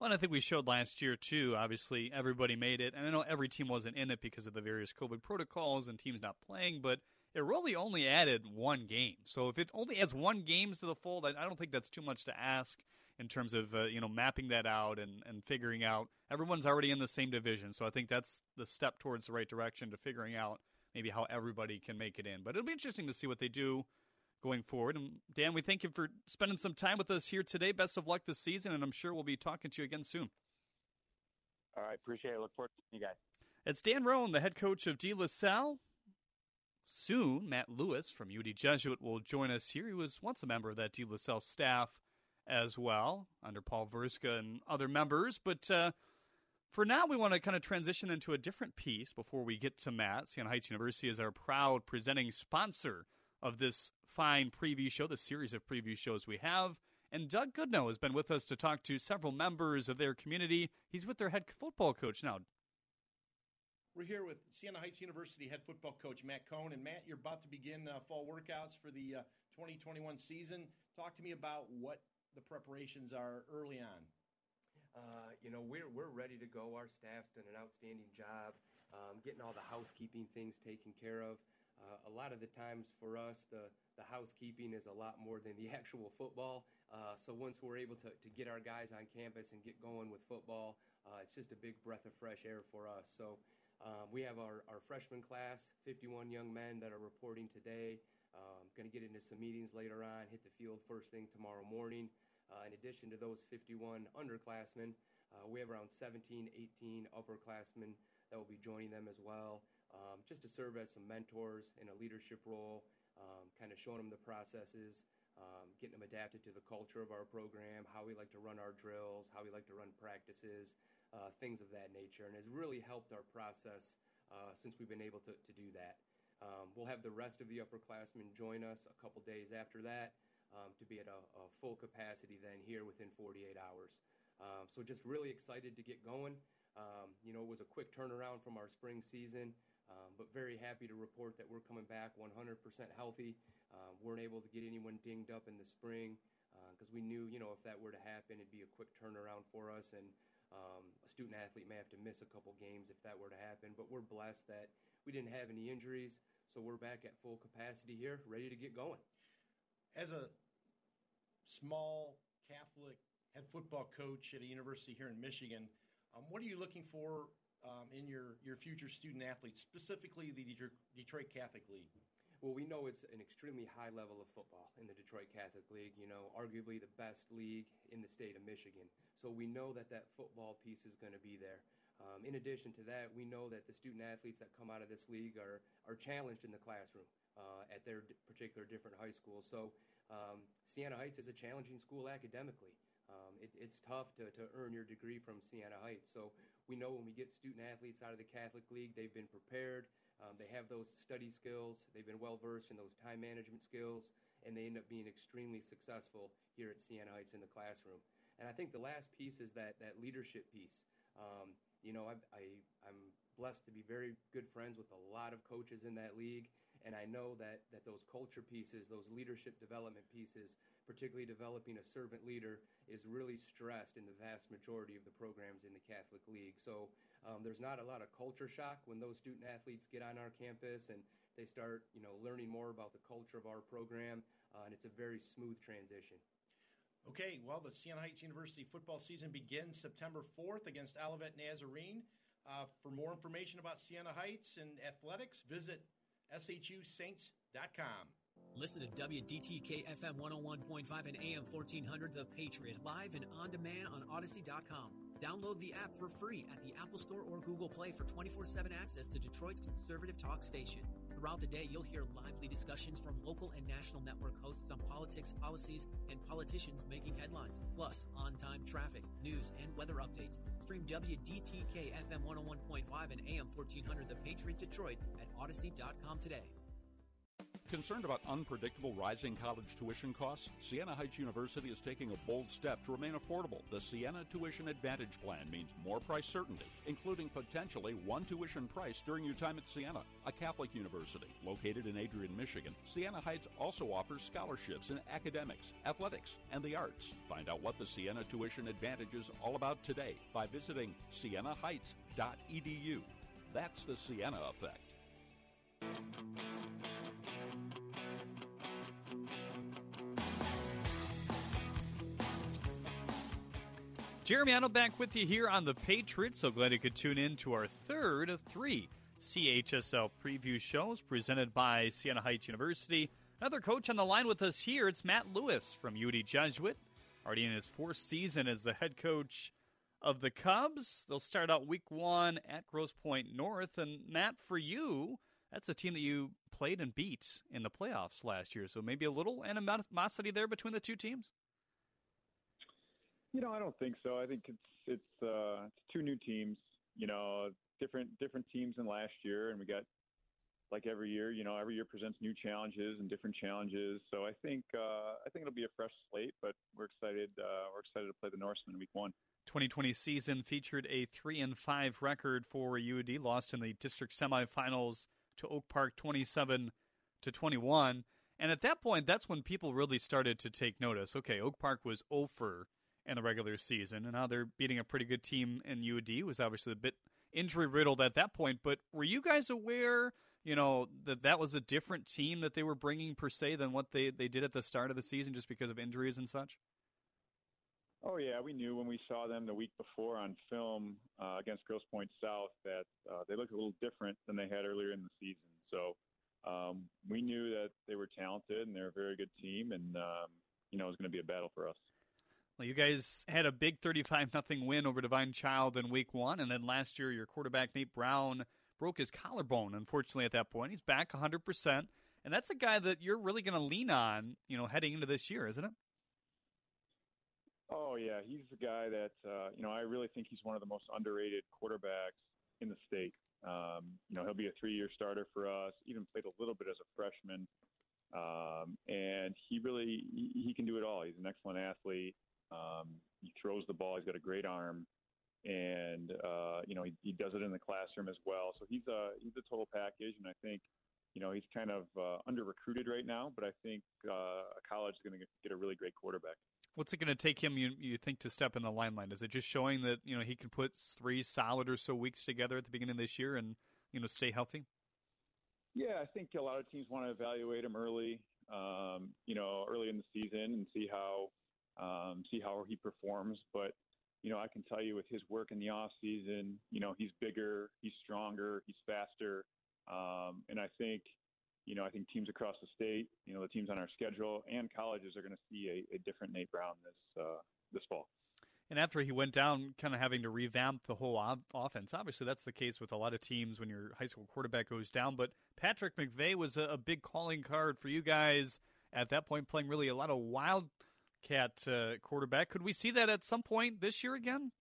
E: Well, and I think we showed last year too. Obviously, everybody made it, and I know every team wasn't in it because of the various COVID protocols and teams not playing, but it really only added one game. So if it only adds one game to the fold, I don't think that's too much to ask in terms of uh, you know mapping that out and and figuring out everyone's already in the same division. So I think that's the step towards the right direction to figuring out maybe how everybody can make it in. But it'll be interesting to see what they do going forward. And Dan, we thank you for spending some time with us here today. Best of luck this season, and I'm sure we'll be talking to you again soon.
I: All right, appreciate it. Look forward to seeing you guys.
E: It's Dan Roan, the head coach of De La Salle. Soon, Matt Lewis from UD Jesuit will join us here. He was once a member of that De La Salle staff as well, under Paul Verska and other members. But uh, for now, we want to kind of transition into a different piece before we get to Matt. Siena Heights University is our proud presenting sponsor of this fine preview show, the series of preview shows we have. And Doug Goodnow has been with us to talk to several members of their community. He's with their head football coach now.
J: We're here with Siena Heights University head football coach Matt Cohn. And Matt, you're about to begin uh, fall workouts for the uh, 2021 season. Talk to me about what the preparations are early on.
K: Uh, you know, we're we're ready to go. Our staff's done an outstanding job um, getting all the housekeeping things taken care of. Uh, a lot of the times for us, the the housekeeping is a lot more than the *laughs* actual football. Uh, so once we're able to, to get our guys on campus and get going with football, uh, it's just a big breath of fresh air for us. So um, we have our, our freshman class, 51 young men that are reporting today. Um, going to get into some meetings later on, hit the field first thing tomorrow morning. Uh, in addition to those 51 underclassmen, uh, we have around 17, 18 upperclassmen that will be joining them as well, um, just to serve as some mentors in a leadership role, um, kind of showing them the processes, um, getting them adapted to the culture of our program, how we like to run our drills, how we like to run practices, uh, things of that nature, and has really helped our process uh, since we've been able to, to do that. Um, we'll have the rest of the upperclassmen join us a couple days after that um, to be at a, a, full capacity then here within 48 hours. Um, so just really excited to get going. Um, you know, it was a quick turnaround from our spring season, um, but very happy to report that we're coming back 100% healthy. Um, weren't able to get anyone dinged up in the spring because uh, we knew, you know, if that were to happen, it'd be a quick turnaround for us, and um, a student athlete may have to miss a couple games if that were to happen. But we're blessed that we didn't have any injuries, so we're back at full capacity here, ready to get going
J: as a small Catholic head football coach at a university here in Michigan, um, what are you looking for um, in your, your future student athletes, specifically the Detroit Catholic League?
K: Well, we know it's an extremely high level of football in the Detroit Catholic League, you know, arguably the best league in the state of Michigan. So we know that that football piece is going to be there. Um, in addition to that, we know that the student athletes that come out of this league are, are challenged in the classroom uh, at their particular different high schools. So um, Siena Heights is a challenging school academically. Um, it, it's tough to, to earn your degree from Siena Heights. So we know when we get student athletes out of the Catholic League, they've been prepared. Um, they have those study skills. They've been well versed in those time management skills, and they end up being extremely successful here at Siena Heights in the classroom. And I think the last piece is that that leadership piece. Um, you know, I, I, I'm blessed to be very good friends with a lot of coaches in that league, and I know that, that those culture pieces, those leadership development pieces, particularly developing a servant leader, is really stressed in the vast majority of the programs in the Catholic League. So um, there's not a lot of culture shock when those student athletes get on our campus and they start, you know, learning more about the culture of our program, uh, and it's a very smooth transition.
J: Okay, well, the Siena Heights University football season begins September 4th against Olivet Nazarene. Uh, for more information about Siena Heights and athletics, visit shusaints.com.
L: Listen to WDTK FM 101.5 and AM 1400 The Patriot live and on demand on Audacy.com. Download the app for free at the Apple Store or Google Play for 24 7 access to Detroit's conservative talk station. Throughout the day, you'll hear lively discussions from local and national network hosts on politics, policies, and politicians making headlines, plus on time traffic, news, and weather updates. Stream WDTK FM 101.5 and AM 1400 The Patriot Detroit at Audacy.com today.
C: Concerned about unpredictable rising college tuition costs? Siena Heights University is taking a bold step to remain affordable. The Siena Tuition Advantage Plan means more price certainty, including potentially one tuition price during your time at Siena, a Catholic university located in Adrian, Michigan. Siena Heights also offers scholarships in academics, athletics, and the arts. Find out what the Siena Tuition Advantage is all about today by visiting sienaheights.edu. That's the Siena effect.
E: Jeremy Arnold back with you here on the Patriots. So glad you could tune in to our third of three CHSL preview shows presented by Siena Heights University. Another coach on the line with us here. It's Matt Lewis from UD Jesuit, already in his fourth season as the head coach of the Cubs. They'll start out week one at Grosse Pointe North. And Matt, for you, that's a team that you played and beat in the playoffs last year. So maybe a little animosity there between the two teams.
M: You know, I don't think so. I think it's it's uh, it's two new teams. You know, different different teams than last year, and we got like every year. You know, every year presents new challenges and different challenges. So I think uh, I think it'll be a fresh slate, but we're excited. Uh, we're excited to play the Norsemen week one.
E: 2020 season featured a three and five record for UD, lost in the district semifinals to Oak Park 27 to 21. And at that point, that's when people really started to take notice. Okay, Oak Park was over in the regular season, and now they're beating a pretty good team in UD. Was obviously a bit injury riddled at that point, but were you guys aware, you know, that that was a different team that they were bringing per se than what they they did at the start of the season, just because of injuries and such?
M: Oh yeah, we knew when we saw them the week before on film uh, against Grosse Pointe South that uh, they looked a little different than they had earlier in the season. So um, we knew that they were talented and they're a very good team, and um, you know it was going to be a battle for us.
E: You guys had a big 35 nothing win over Divine Child in week one, and then last year your quarterback Nate Brown broke his collarbone. Unfortunately, at that point, he's back 100, percent and that's a guy that you're really going to lean on, you know, heading into this year, isn't it?
M: Oh yeah, he's the guy that uh, you know. I really think he's one of the most underrated quarterbacks in the state. Um, you know, he'll be a three-year starter for us. Even played a little bit as a freshman, um, and he really he can do it all. He's an excellent athlete. Um, he throws the ball. He's got a great arm, and uh, you know he, he does it in the classroom as well. So he's a he's a total package, and I think you know he's kind of uh, under recruited right now. But I think uh, a college is going to get a really great quarterback.
E: What's it going to take him? You you think to step in the limelight? Is it just showing that you know he can put three solid or so weeks together at the beginning of this year and you know stay healthy?
M: Yeah, I think a lot of teams want to evaluate him early, um, you know, early in the season and see how um, see how he performs. But you know, I can tell you with his work in the off season, you know, he's bigger, he's stronger, he's faster, um, and I think, you know, I think teams across the state, you know, the teams on our schedule and colleges are going to see a, a, different Nate Brown this uh, this fall.
E: And after he went down, kind of having to revamp the whole offense. Obviously, that's the case with a lot of teams when your high school quarterback goes down. But Patrick McVeigh was a, a big calling card for you guys at that point, playing really a lot of wild Cat uh, quarterback. Could we see that at some point this year again?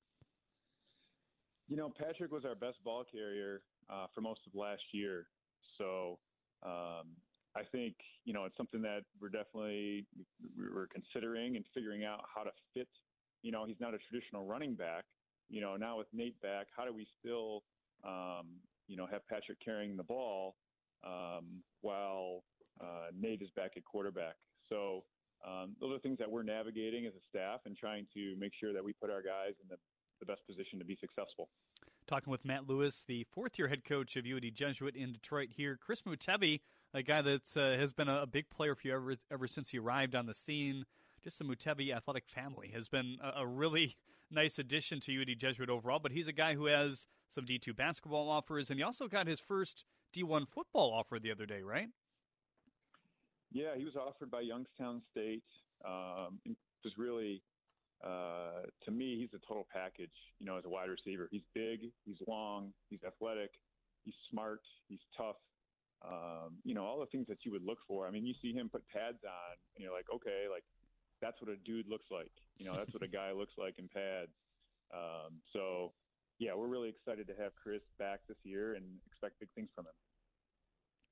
M: You know, Patrick was our best ball carrier uh, for most of last year. So um, I think you know it's something that we're definitely we're considering and figuring out how to fit. You know, he's not a traditional running back. You know, now with Nate back, how do we still um, you know have Patrick carrying the ball um, while uh, Nate is back at quarterback? So um, those are things that we're navigating as a staff and trying to make sure that we put our guys in the, the best position to be successful.
E: Talking with Matt Lewis, the fourth year head coach of UD Jesuit in Detroit here. Chris Mutebi, a guy that uh, has been a, big player for you ever, ever since he arrived on the scene. Just the Mutebi athletic family has been a, a really *laughs* nice addition to UD Jesuit overall, but he's a guy who has some D2 basketball offers, and he also got his first D1 football offer the other day, right?
M: Yeah, he was offered by Youngstown State. Um, was really, uh, to me, he's a total package. You know, as a wide receiver, he's big, he's long, he's athletic, he's smart, he's tough. Um, you know, all the things that you would look for. I mean, you see him put pads on, and you're like, okay, like that's what a dude looks like. You know, that's what a *laughs* guy looks like in pads. Um, so, yeah, we're really excited to have Chris back this year and expect big things from him.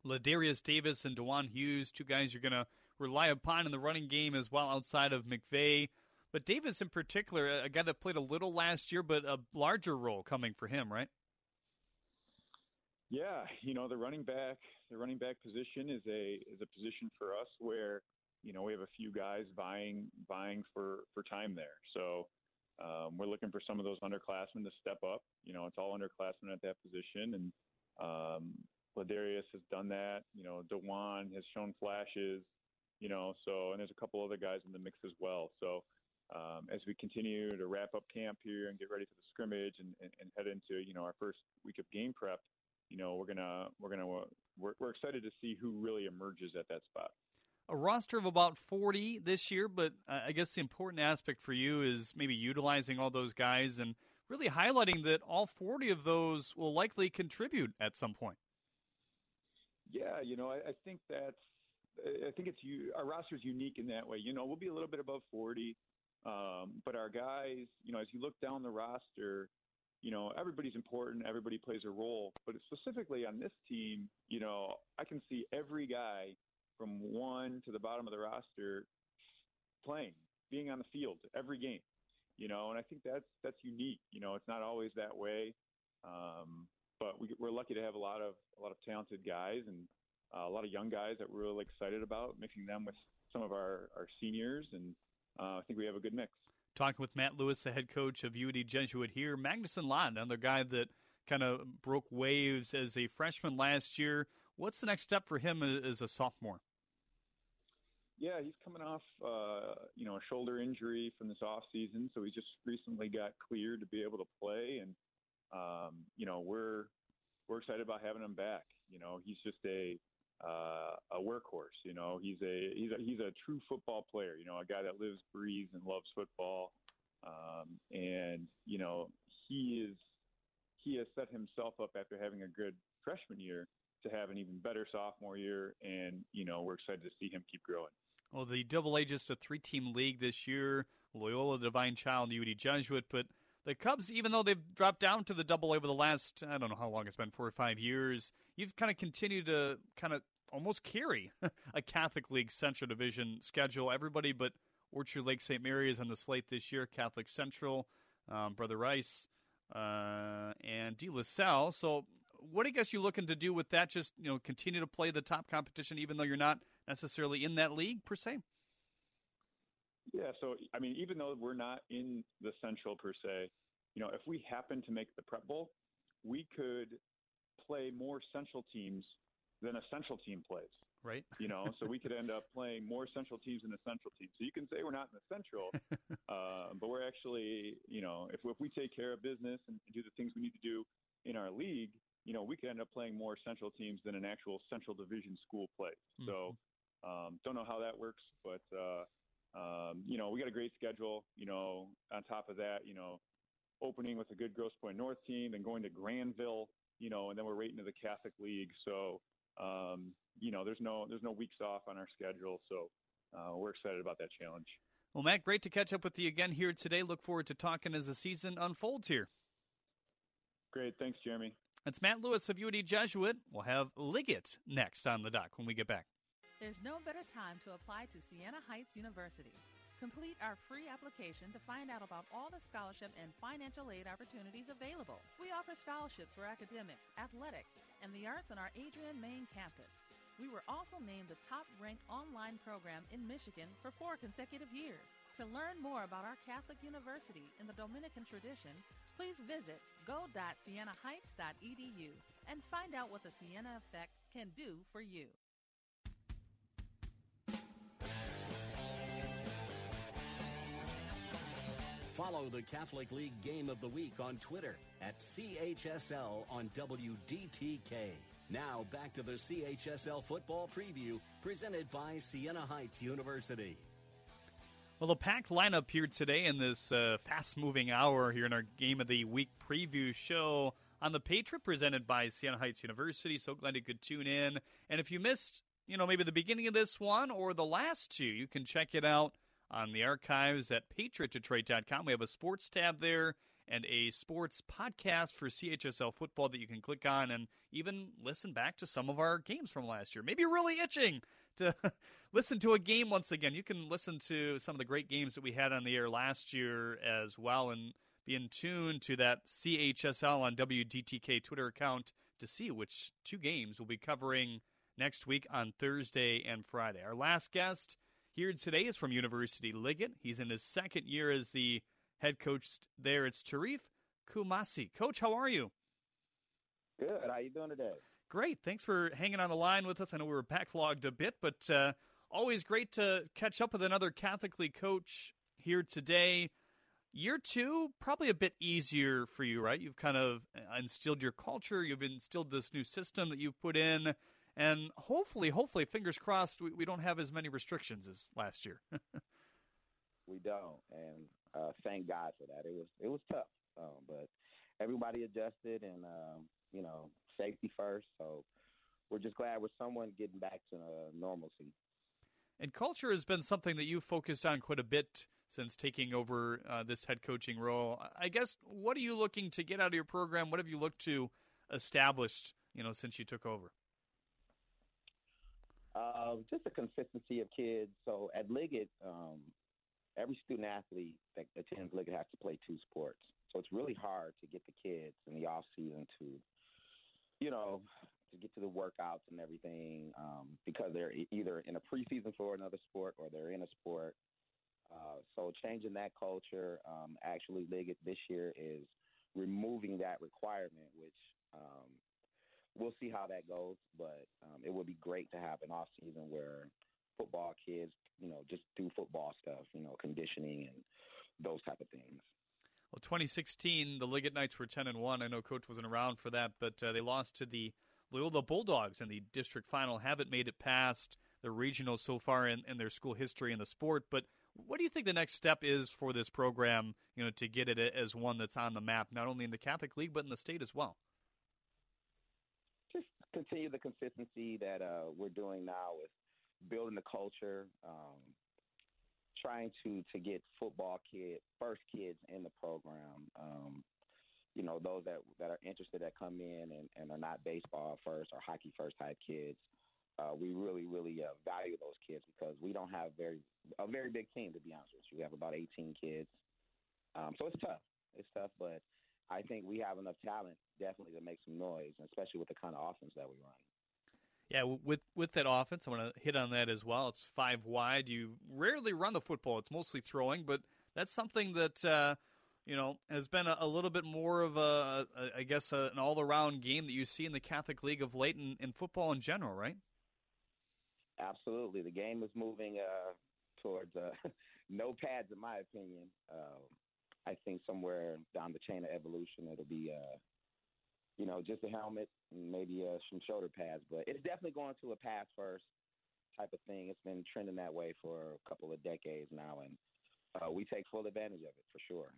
E: Ladarius Davis and Dewan Hughes, two guys you're going to rely upon in the running game as well outside of McVeigh. But Davis in particular, a guy that played a little last year, but a larger role coming for him, right?
M: Yeah, you know the running back, the running back position is a is a position for us where you know we have a few guys vying vying for for time there. So um, we're looking for some of those underclassmen to step up. You know, it's all underclassmen at that position, and um, Ladarius has done that. You know, Dewan has shown flashes. You know, so and there's a couple other guys in the mix as well. So um, as we continue to wrap up camp here and get ready for the scrimmage and, and, and head into you know our first week of game prep, you know we're gonna we're gonna uh, we're, we're excited to see who really emerges at that spot.
E: A roster of about 40 this year, but I guess the important aspect for you is maybe utilizing all those guys and really highlighting that all 40 of those will likely contribute at some point.
M: Yeah, you know, I, I think that's I think it's our roster is unique in that way. You know, we'll be a little bit above 40. Um, but our guys, you know, as you look down the roster, you know, everybody's important. Everybody plays a role. But specifically on this team, you know, I can see every guy from one to the bottom of the roster playing, being on the field every game. You know, and I think that's that's unique. You know, it's not always that way. Um, but we, we're lucky to have a lot of a lot of talented guys and uh, a lot of young guys that we're really excited about mixing them with some of our, our seniors and uh, I think we have a good mix.
E: Talking with Matt Lewis, the head coach of UD Jesuit here. Magnuson Lott, another guy that kind of broke waves as a freshman last year. What's the next step for him as a sophomore?
M: Yeah, he's coming off, uh, you know, a shoulder injury from this off season, so he just recently got cleared to be able to play, and um, you know, we're we're excited about having him back. You know, he's just a uh, a workhorse. You know, he's a he's a he's a true football player. You know, a guy that lives, breathes, and loves football. Um, and you know, he is he has set himself up after having a good freshman year to have an even better sophomore year. And you know, we're excited to see him keep growing.
E: Well, the Double A just a three-team league this year. Loyola, Divine Child, UD Jesuit, but the Cubs, even though they've dropped down to the Double over the last I don't know how long it's been, four or five years, you've kind of continued to kind of almost carry *laughs* a Catholic League Central Division schedule. Everybody but Orchard Lake St. Mary is on the slate this year. Catholic Central, um, Brother Rice, uh, and De La Salle. So, what I guess you're looking to do with that? Just you know, continue to play the top competition, even though you're not necessarily in that league per se.
M: Yeah. So, I mean, even though we're not in the Central per se, you know, if we happen to make the Prep Bowl, we could play more Central teams than a Central team plays.
E: Right.
M: You know, so we could *laughs* end up playing more Central teams than a Central team. So you can say we're not in the Central, *laughs* uh, but we're actually, you know, if, if we take care of business and do the things we need to do in our league, you know, we could end up playing more Central teams than an actual Central Division school plays. Mm-hmm. So um, don't know how that works, but uh, um, you know, we got a great schedule. You know, on top of that, you know, opening with a good Grosse Pointe North team, then going to Grandville, you know, and then we're right into the Catholic League. So, um, you know, there's no there's no weeks off on our schedule. So uh, we're excited about that challenge.
E: Well, Matt, great to catch up with you again here today. Look forward to talking as the season unfolds here.
M: Great. Thanks, Jeremy.
E: It's Matt Lewis of UD Jesuit. We'll have Liggett next on the dock when we get back.
G: There's no better time to apply to Siena Heights University. Complete our free application to find out about all the scholarship and financial aid opportunities available. We offer scholarships for academics, athletics, and the arts on our Adrian, Main campus. We were also named the top ranked online program in Michigan for four consecutive years. To learn more about our Catholic University in the Dominican tradition, please visit go.sienaheights.edu and find out what the Siena Effect can do for you.
D: Follow the Catholic League Game of the Week on Twitter at CHSL on WDTK. Now back to the CHSL football preview presented by Siena Heights University.
E: Well, the packed lineup here today in this uh, fast moving hour here in our Game of the Week preview show on the Patriot presented by Siena Heights University. So glad you could tune in. And if you missed, you know, maybe the beginning of this one or the last two, you can check it out on the archives at patriotdetroit.com. We have a sports tab there and a sports podcast for CHSL football that you can click on and even listen back to some of our games from last year. Maybe you're really itching to *laughs* listen to a game once again. You can listen to some of the great games that we had on the air last year as well and be in tune to that CHSL on WDTK Twitter account to see which two games we'll be covering next week on Thursday and Friday. Our last guest here today is from University Liggett. He's in his second year as the head coach there. It's Tarif Kumasi. Coach, how are you?
N: Good. How are you doing today?
E: Great. Thanks for hanging on the line with us. I know we were backlogged a bit, but uh, always great to catch up with another Catholic League coach here today. Year two, probably a bit easier for you, right? You've kind of instilled your culture. You've instilled this new system that you've put in and hopefully, hopefully, fingers crossed, we, we don't have as many restrictions as last year. *laughs*
N: we don't, and uh, thank God for that. It was it was tough, um, but everybody adjusted, and um, you know, safety first. So we're just glad we're someone getting back to uh, normalcy.
E: And culture has been something that you've focused on quite a bit since taking over uh, this head coaching role. I guess what are you looking to get out of your program? What have you looked to establish, you know, since you took over?
N: Uh, just the consistency of kids. So at Liggett, um, every student athlete that attends Liggett has to play two sports. So it's really hard to get the kids in the off season to, you know, to get to the workouts and everything um, because they're either in a preseason for another sport or they're in a sport. Uh, so changing that culture, um, actually, Liggett this year is removing that requirement, which um, we'll see how that goes. But um, it would be great to have an off season where football kids, you know, just do football stuff, you know, conditioning and those type of things.
E: Well, 2016, the Liggett Knights were 10 and one. I know Coach wasn't around for that, but uh, they lost to the Loyola Bulldogs in the district final. Haven't made it past the regional so far in, in their school history in the sport. But what do you think the next step is for this program? You know, to get it as one that's on the map, not only in the Catholic League but in the state as well
N: continue the consistency that uh, we're doing now with building the culture, um, trying to to get football kid first kids in the program. Um, you know, those that that are interested that come in and, and are not baseball first or hockey first type kids. Uh, we really, really uh, value those kids because we don't have very a very big team to be honest with you. We have about 18 kids, um, so it's tough. It's tough, but I think we have enough talent definitely to make some noise, especially with the kind of offense that we run.
E: Yeah, with with that offense, I want to hit on that as well. It's five wide. You rarely run the football; it's mostly throwing, but that's something that uh, you know has been a, a, little bit more of a, a I guess, a, an all around game that you see in the Catholic League of late and in football in general, right?
N: Absolutely, the game is moving uh, towards uh, *laughs* no pads, in my opinion. Um, I think somewhere down the chain of evolution, it'll be, uh, you know, just a helmet and maybe uh, some shoulder pads. But it's definitely going to a pass first type of thing. It's been trending that way for a couple of decades now, and uh, we take full advantage of it for sure.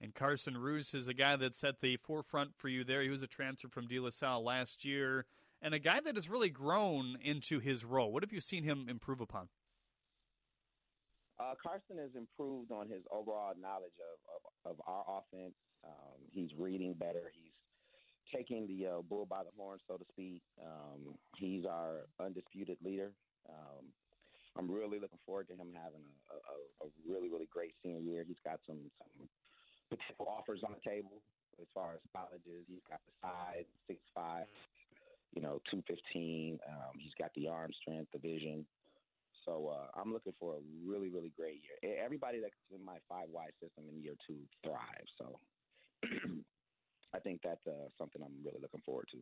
E: And Carson Roos is a guy that's at the forefront for you there. He was a transfer from De La Salle last year, and a guy that has really grown into his role. What have you seen him improve upon?
N: Uh, Carson has improved on his overall knowledge of, of, of our offense. Um, he's reading better. He's taking the uh, bull by the horn, so to speak. Um, he's our undisputed leader. Um, I'm really looking forward to him having a, a, a really, really great senior year. He's got some, some potential offers on the table as far as colleges. He's got the size, six five, you know, two fifteen. Um, he's got the arm strength, the vision. So uh, I'm looking for a really, really great year. Everybody that's in my five wide system in year two thrives. So *clears throat* I think that's uh, something I'm really looking forward to.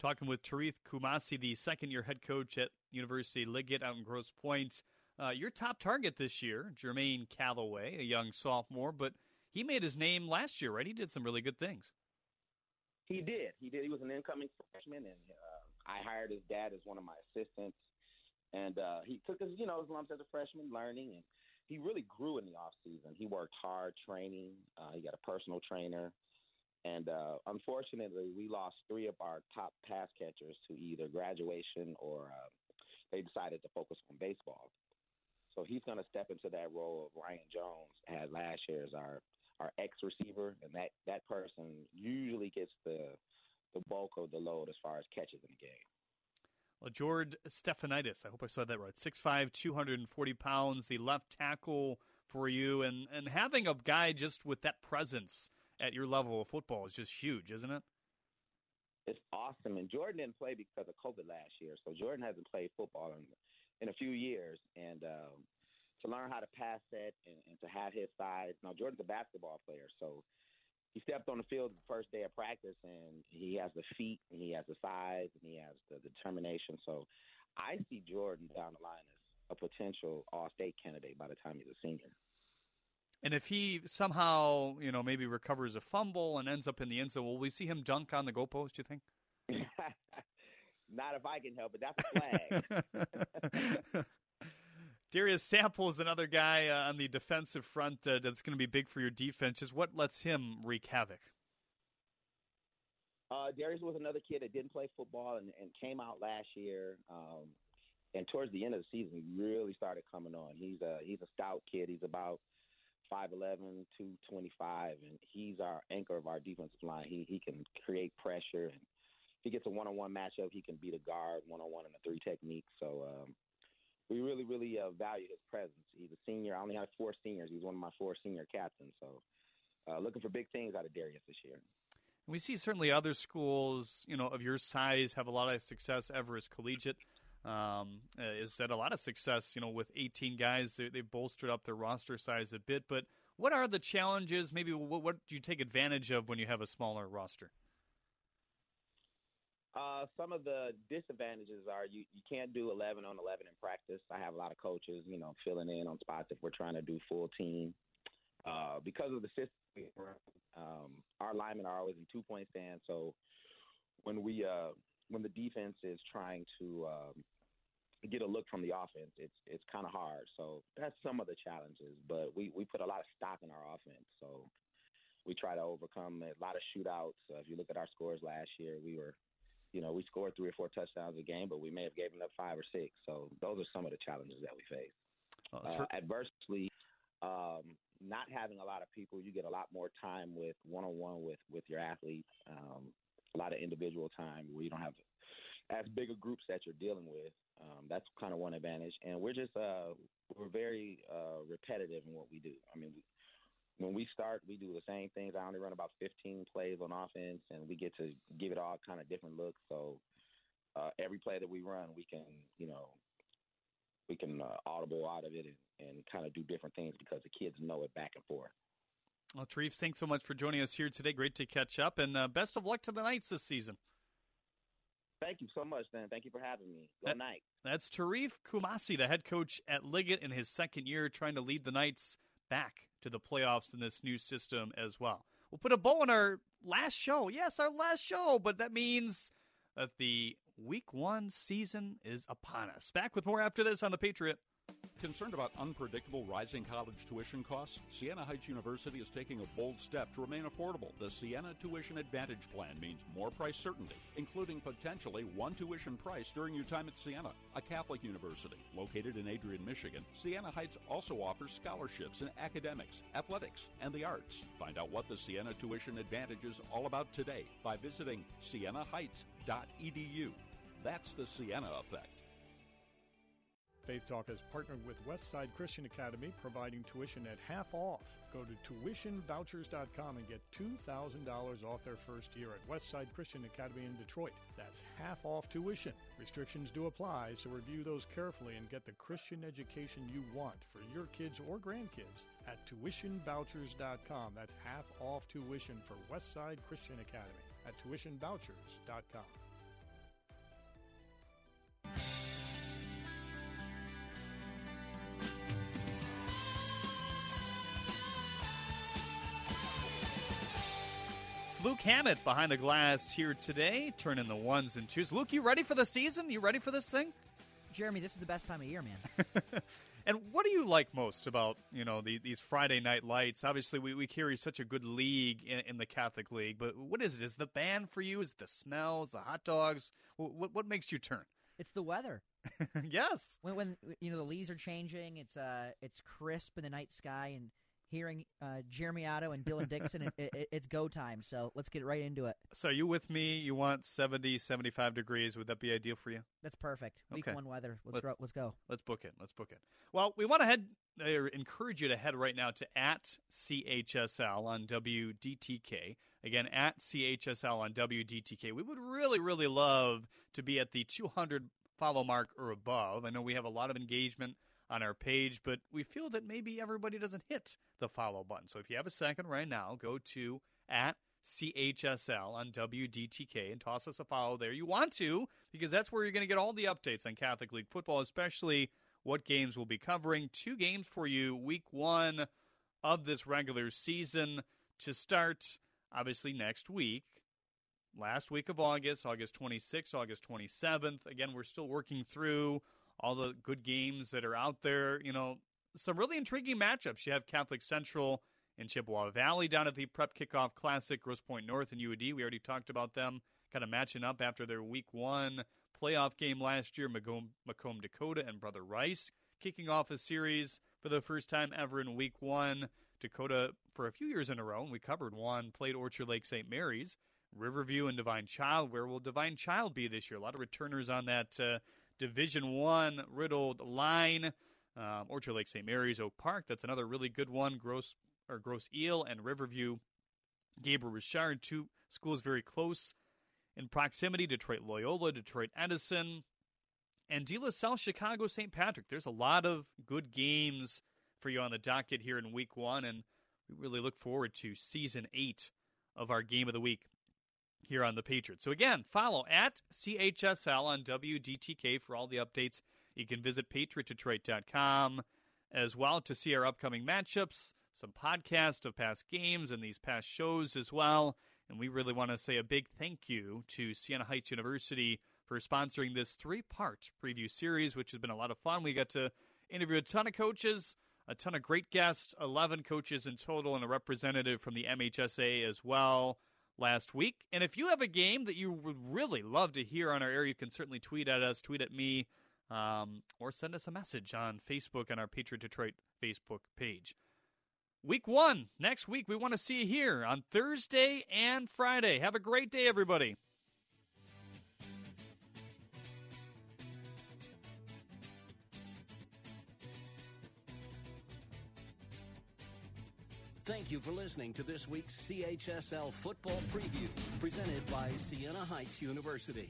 E: Talking with Tarif Kumasi, the second year head coach at University Liggett out in Grosse Pointe. Uh, your top target this year, Jermaine Calloway, a young sophomore, but he made his name last year, right? He did some really good things.
N: He did. He did. He was an incoming freshman, and uh, I hired his dad as one of my assistants. And uh, he took his, you know, his lumps as a freshman, learning, and he really grew in the off season. He worked hard training. Uh, he got a personal trainer, and uh, unfortunately, we lost three of our top pass catchers to either graduation or uh, they decided to focus on baseball. So he's going to step into that role of Ryan Jones had last year as our our X receiver, and that that person usually gets the the bulk of the load as far as catches in the game.
E: George Stephanitis, I hope I said that right. 6'5", 240 pounds, the left tackle for you, and and having a guy just with that presence at your level of football is just huge, isn't it?
N: It's awesome, and Jordan didn't play because of COVID last year, so Jordan hasn't played football in in a few years, and um, to learn how to pass set and, and to have his size. Now Jordan's a basketball player, so he stepped on the field the first day of practice, and he has the feet, and he has the size, and he has the determination. So I see Jordan down the line as a potential All-State candidate by the time he's a senior.
E: And if he somehow, you know, maybe recovers a fumble and ends up in the end zone, will we see him dunk on the goalpost? You think? *laughs*
N: Not if I can help it. That's a flag. *laughs*
E: Darius Sample is another guy uh, on the defensive front uh, that's going to be big for your defense. Just what lets him wreak havoc?
N: Uh, Darius was another kid that didn't play football and, and came out last year. Um, and towards the end of the season, he really started coming on. He's a he's a stout kid. He's about 5'11", 225, and he's our anchor of our defensive line. He he can create pressure, and if he gets a one-on-one matchup, he can beat a guard one-on-one in a three technique. So um, we really, really uh, value his presence. He's a senior. I only have four seniors. He's one of my four senior captains. So uh, looking for big things out of Darius this year.
E: And We see certainly other schools, you know, of your size have a lot of success. Everest Collegiate um, has had a lot of success, you know, with 18 guys. They, have bolstered up their roster size a bit. But what are the challenges? Maybe what, what do you take advantage of when you have a smaller roster?
N: Uh, some of the disadvantages are you, you can't do 11 on 11 in practice. I have a lot of coaches, you know, filling in on spots if we're trying to do full team. Uh, because of the system, um, our linemen are always in two point stand. So when we uh, when the defense is trying to um, get a look from the offense, it's it's kind of hard. So that's some of the challenges. But we we put a lot of stock in our offense. So we try to overcome a lot of shootouts. Uh, if you look at our scores last year, we were you know, we scored three or four touchdowns a game, but we may have given up five or six. So those are some of the challenges that we face. Oh, uh, adversely, um, not having a lot of people, you get a lot more time with one on one with with your athletes. Um, a lot of individual time where you don't have as big a groups that you're dealing with. Um, that's kind of one advantage, and we're just uh, we're very uh, repetitive in what we do. I mean, we, when we start, we do the same things. I only run about 15 plays on offense, and we get to give it all kind of different looks. So uh, every play that we run, we can, you know, we can uh, audible out of it and, and kind of do different things because the kids know it back and forth.
E: Well, Tarif, thanks so much for joining us here today. Great to catch up, and uh, best of luck to the Knights this season.
N: Thank you so much, Dan. Thank you for having me. Good night.
E: That's Tarif Kumasi, the head coach at Liggett in his second year, trying to lead the Knights back to the playoffs in this new system as well. We'll put a bow on our last show. Yes, our last show, but that means that the week one season is upon us. Back with more after this on The Patriot.
C: Concerned about unpredictable rising college tuition costs? Siena Heights University is taking a bold step to remain affordable. The Siena Tuition Advantage Plan means more price certainty, including potentially one tuition price during your time at Siena, a Catholic university located in Adrian, Michigan. Siena Heights also offers scholarships in academics, athletics, and the arts. Find out what the Siena Tuition Advantage is all about today by visiting sienaheights.edu. That's the Siena effect.
H: Faith Talk has partnered with Westside Christian Academy, providing tuition at half off. Go to tuitionvouchers.com and get $2,000 off their first year at Westside Christian Academy in Detroit. That's half off tuition. Restrictions do apply, so review those carefully and get the Christian education you want for your kids or grandkids at tuitionvouchers.com. That's half off tuition for Westside Christian Academy at tuitionvouchers.com.
E: Luke Hammett behind the glass here today, turning the ones and twos. Luke, you ready for the season? You ready for this thing?
B: Jeremy, this is the best time of year, man. *laughs*
E: and what do you like most about you know the, these Friday night lights? Obviously, we, we carry such a good league in, in, the Catholic League, but what is it? Is the band for you? Is it the smells, the hot dogs? What what makes you turn?
B: It's the weather. *laughs*
E: yes.
B: When when you know the leaves are changing, it's uh it's crisp in the night sky, and hearing uh, Jeremy Otto and Dylan Dixon, it, it, it's go time. So let's get right into it.
E: So are you with me? You want 70, 75 degrees. Would that be ideal for you?
B: That's perfect. Week
E: Okay.
B: one weather. Let's
E: Let-
B: let's go.
E: Let's book it. Let's book it. Well, we want to head, uh, encourage you to head right now to at CHSL on WDTK. Again, at CHSL on WDTK. We would really, really love to be at the 200 follow mark or above. I know we have a lot of engagement on our page, but we feel that maybe everybody doesn't hit the follow button. So if you have a second right now, go to at CHSL on WDTK and toss us a follow there. You want to, because that's where you're going to get all the updates on Catholic League football, especially what games we'll be covering. Two games for you, week one of this regular season to start, obviously, next week. Last week of August, August 26th, August 27th. Again, we're still working through all the good games that are out there. You know, some really intriguing matchups. You have Catholic Central and Chippewa Valley down at the Prep Kickoff Classic, Grosse Pointe North and UAD. We already talked about them kind of matching up after their week one playoff game last year. Macomb, Macomb Dakota and Brother Rice kicking off a series for the first time ever in week one. Dakota, for a few years in a row, and we covered one, played Orchard Lake St. Mary's. Riverview and Divine Child. Where will Divine Child be this year? A lot of returners on that uh, Division One riddled line. Um, Orchard Lake St. Mary's, Oak Park. That's another really good one. Gross or Grosse Ile and Riverview. Gabriel Richard, two schools very close in proximity. Detroit Loyola, Detroit Edison, and De La Salle, Chicago, St. Patrick. There's a lot of good games for you on the docket here in Week One, and we really look forward to Season Eight of our Game of the Week here on the Patriots. So again, follow at CHSL on WDTK for all the updates. You can visit patriotdetroit.com as well to see our upcoming matchups, some podcasts of past games and these past shows as well. And we really want to say a big thank you to Siena Heights University for sponsoring this three-part preview series, which has been a lot of fun. We got to interview a ton of coaches, a ton of great guests, 11 coaches in total, and a representative from the MHSA as well last week. And if you have a game that you would really love to hear on our air, you can certainly tweet at us, tweet at me, um, or send us a message on Facebook on our Patriot Detroit Facebook page. Week one, next week, we want to see you here on Thursday and Friday. Have a great day, everybody.
D: Thank you for listening to this week's CHSL Football Preview, presented by Siena Heights University.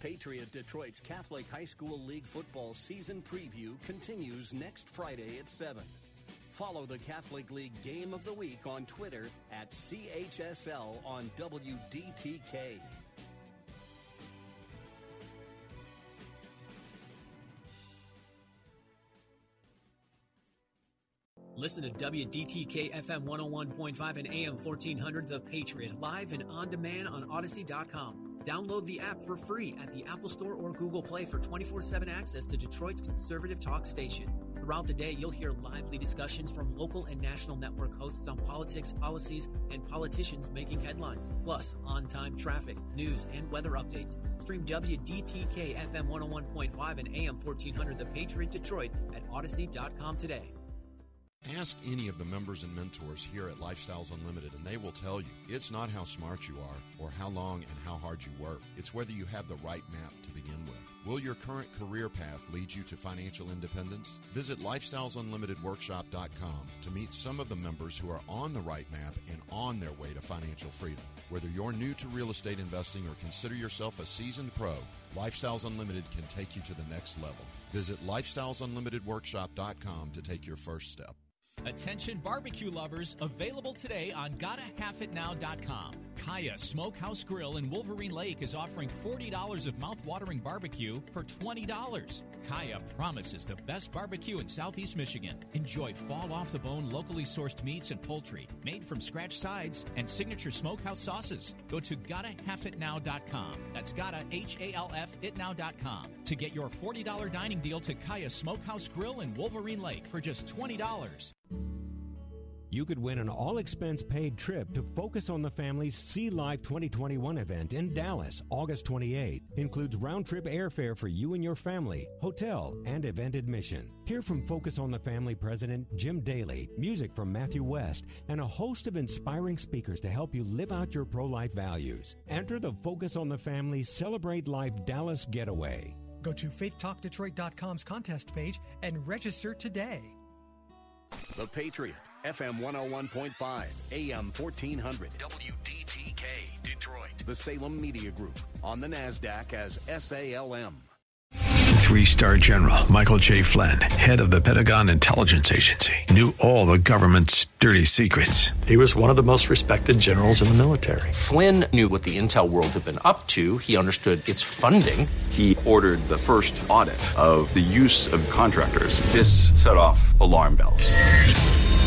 D: Patriot Detroit's Catholic High School League football season preview continues next Friday at 7. Follow the Catholic League Game of the Week on Twitter at CHSL on WDTK.
L: Listen to WDTK FM 101.5 and AM 1400 The Patriot live and on demand on Audacy.com. Download the app for free at the Apple Store or Google Play for 24 7 access to Detroit's conservative talk station. Throughout the day, you'll hear lively discussions from local and national network hosts on politics, policies, and politicians making headlines, plus on time traffic, news, and weather updates. Stream WDTK FM 101.5 and AM 1400 The Patriot Detroit at Audacy.com today.
O: Ask any of the members and mentors here at Lifestyles Unlimited, and they will tell you it's not how smart you are or how long and how hard you work. It's whether you have the right map to begin with. Will your current career path lead you to financial independence? Visit lifestylesunlimitedworkshop.com to meet some of the members who are on the right map and on their way to financial freedom. Whether you're new to real estate investing or consider yourself a seasoned pro, Lifestyles Unlimited can take you to the next level. Visit lifestylesunlimitedworkshop.com to take your first step.
P: Attention barbecue lovers, available today on GottaHalfItNow.com. Kaya Smokehouse Grill in Wolverine Lake is offering $40 of mouth-watering barbecue for $20. Kaya promises the best barbecue in Southeast Michigan. Enjoy fall off the bone locally sourced meats and poultry, made from scratch sides and signature smokehouse sauces. Go to GottaHalfItNow.com. That's Gotta H-A-L-F Itnow.com to get your $40 dining deal to Kaya Smokehouse Grill in Wolverine Lake for just $20.
Q: You could win an all expense paid trip to Focus on the Family's See Life 2021 event in Dallas, August 28th. Includes round trip airfare for you and your family, hotel, and event admission. Hear from Focus on the Family President Jim Daly, music from Matthew West, and a host of inspiring speakers to help you live out your pro life values. Enter the Focus on the Family Celebrate Life Dallas Getaway.
R: Go to faithtalkdetroit.com's contest page and register today.
D: The Patriot, FM 101.5, AM 1400, WDTK, Detroit. The Salem Media Group, on the NASDAQ as SALM.
S: Three star general Michael J. Flynn, head of the Pentagon Intelligence Agency, knew all the government's dirty secrets.
T: He was one of the most respected generals in the military.
U: Flynn knew what the intel world had been up to, he understood its funding.
V: He ordered the first audit of the use of contractors. This set off alarm bells.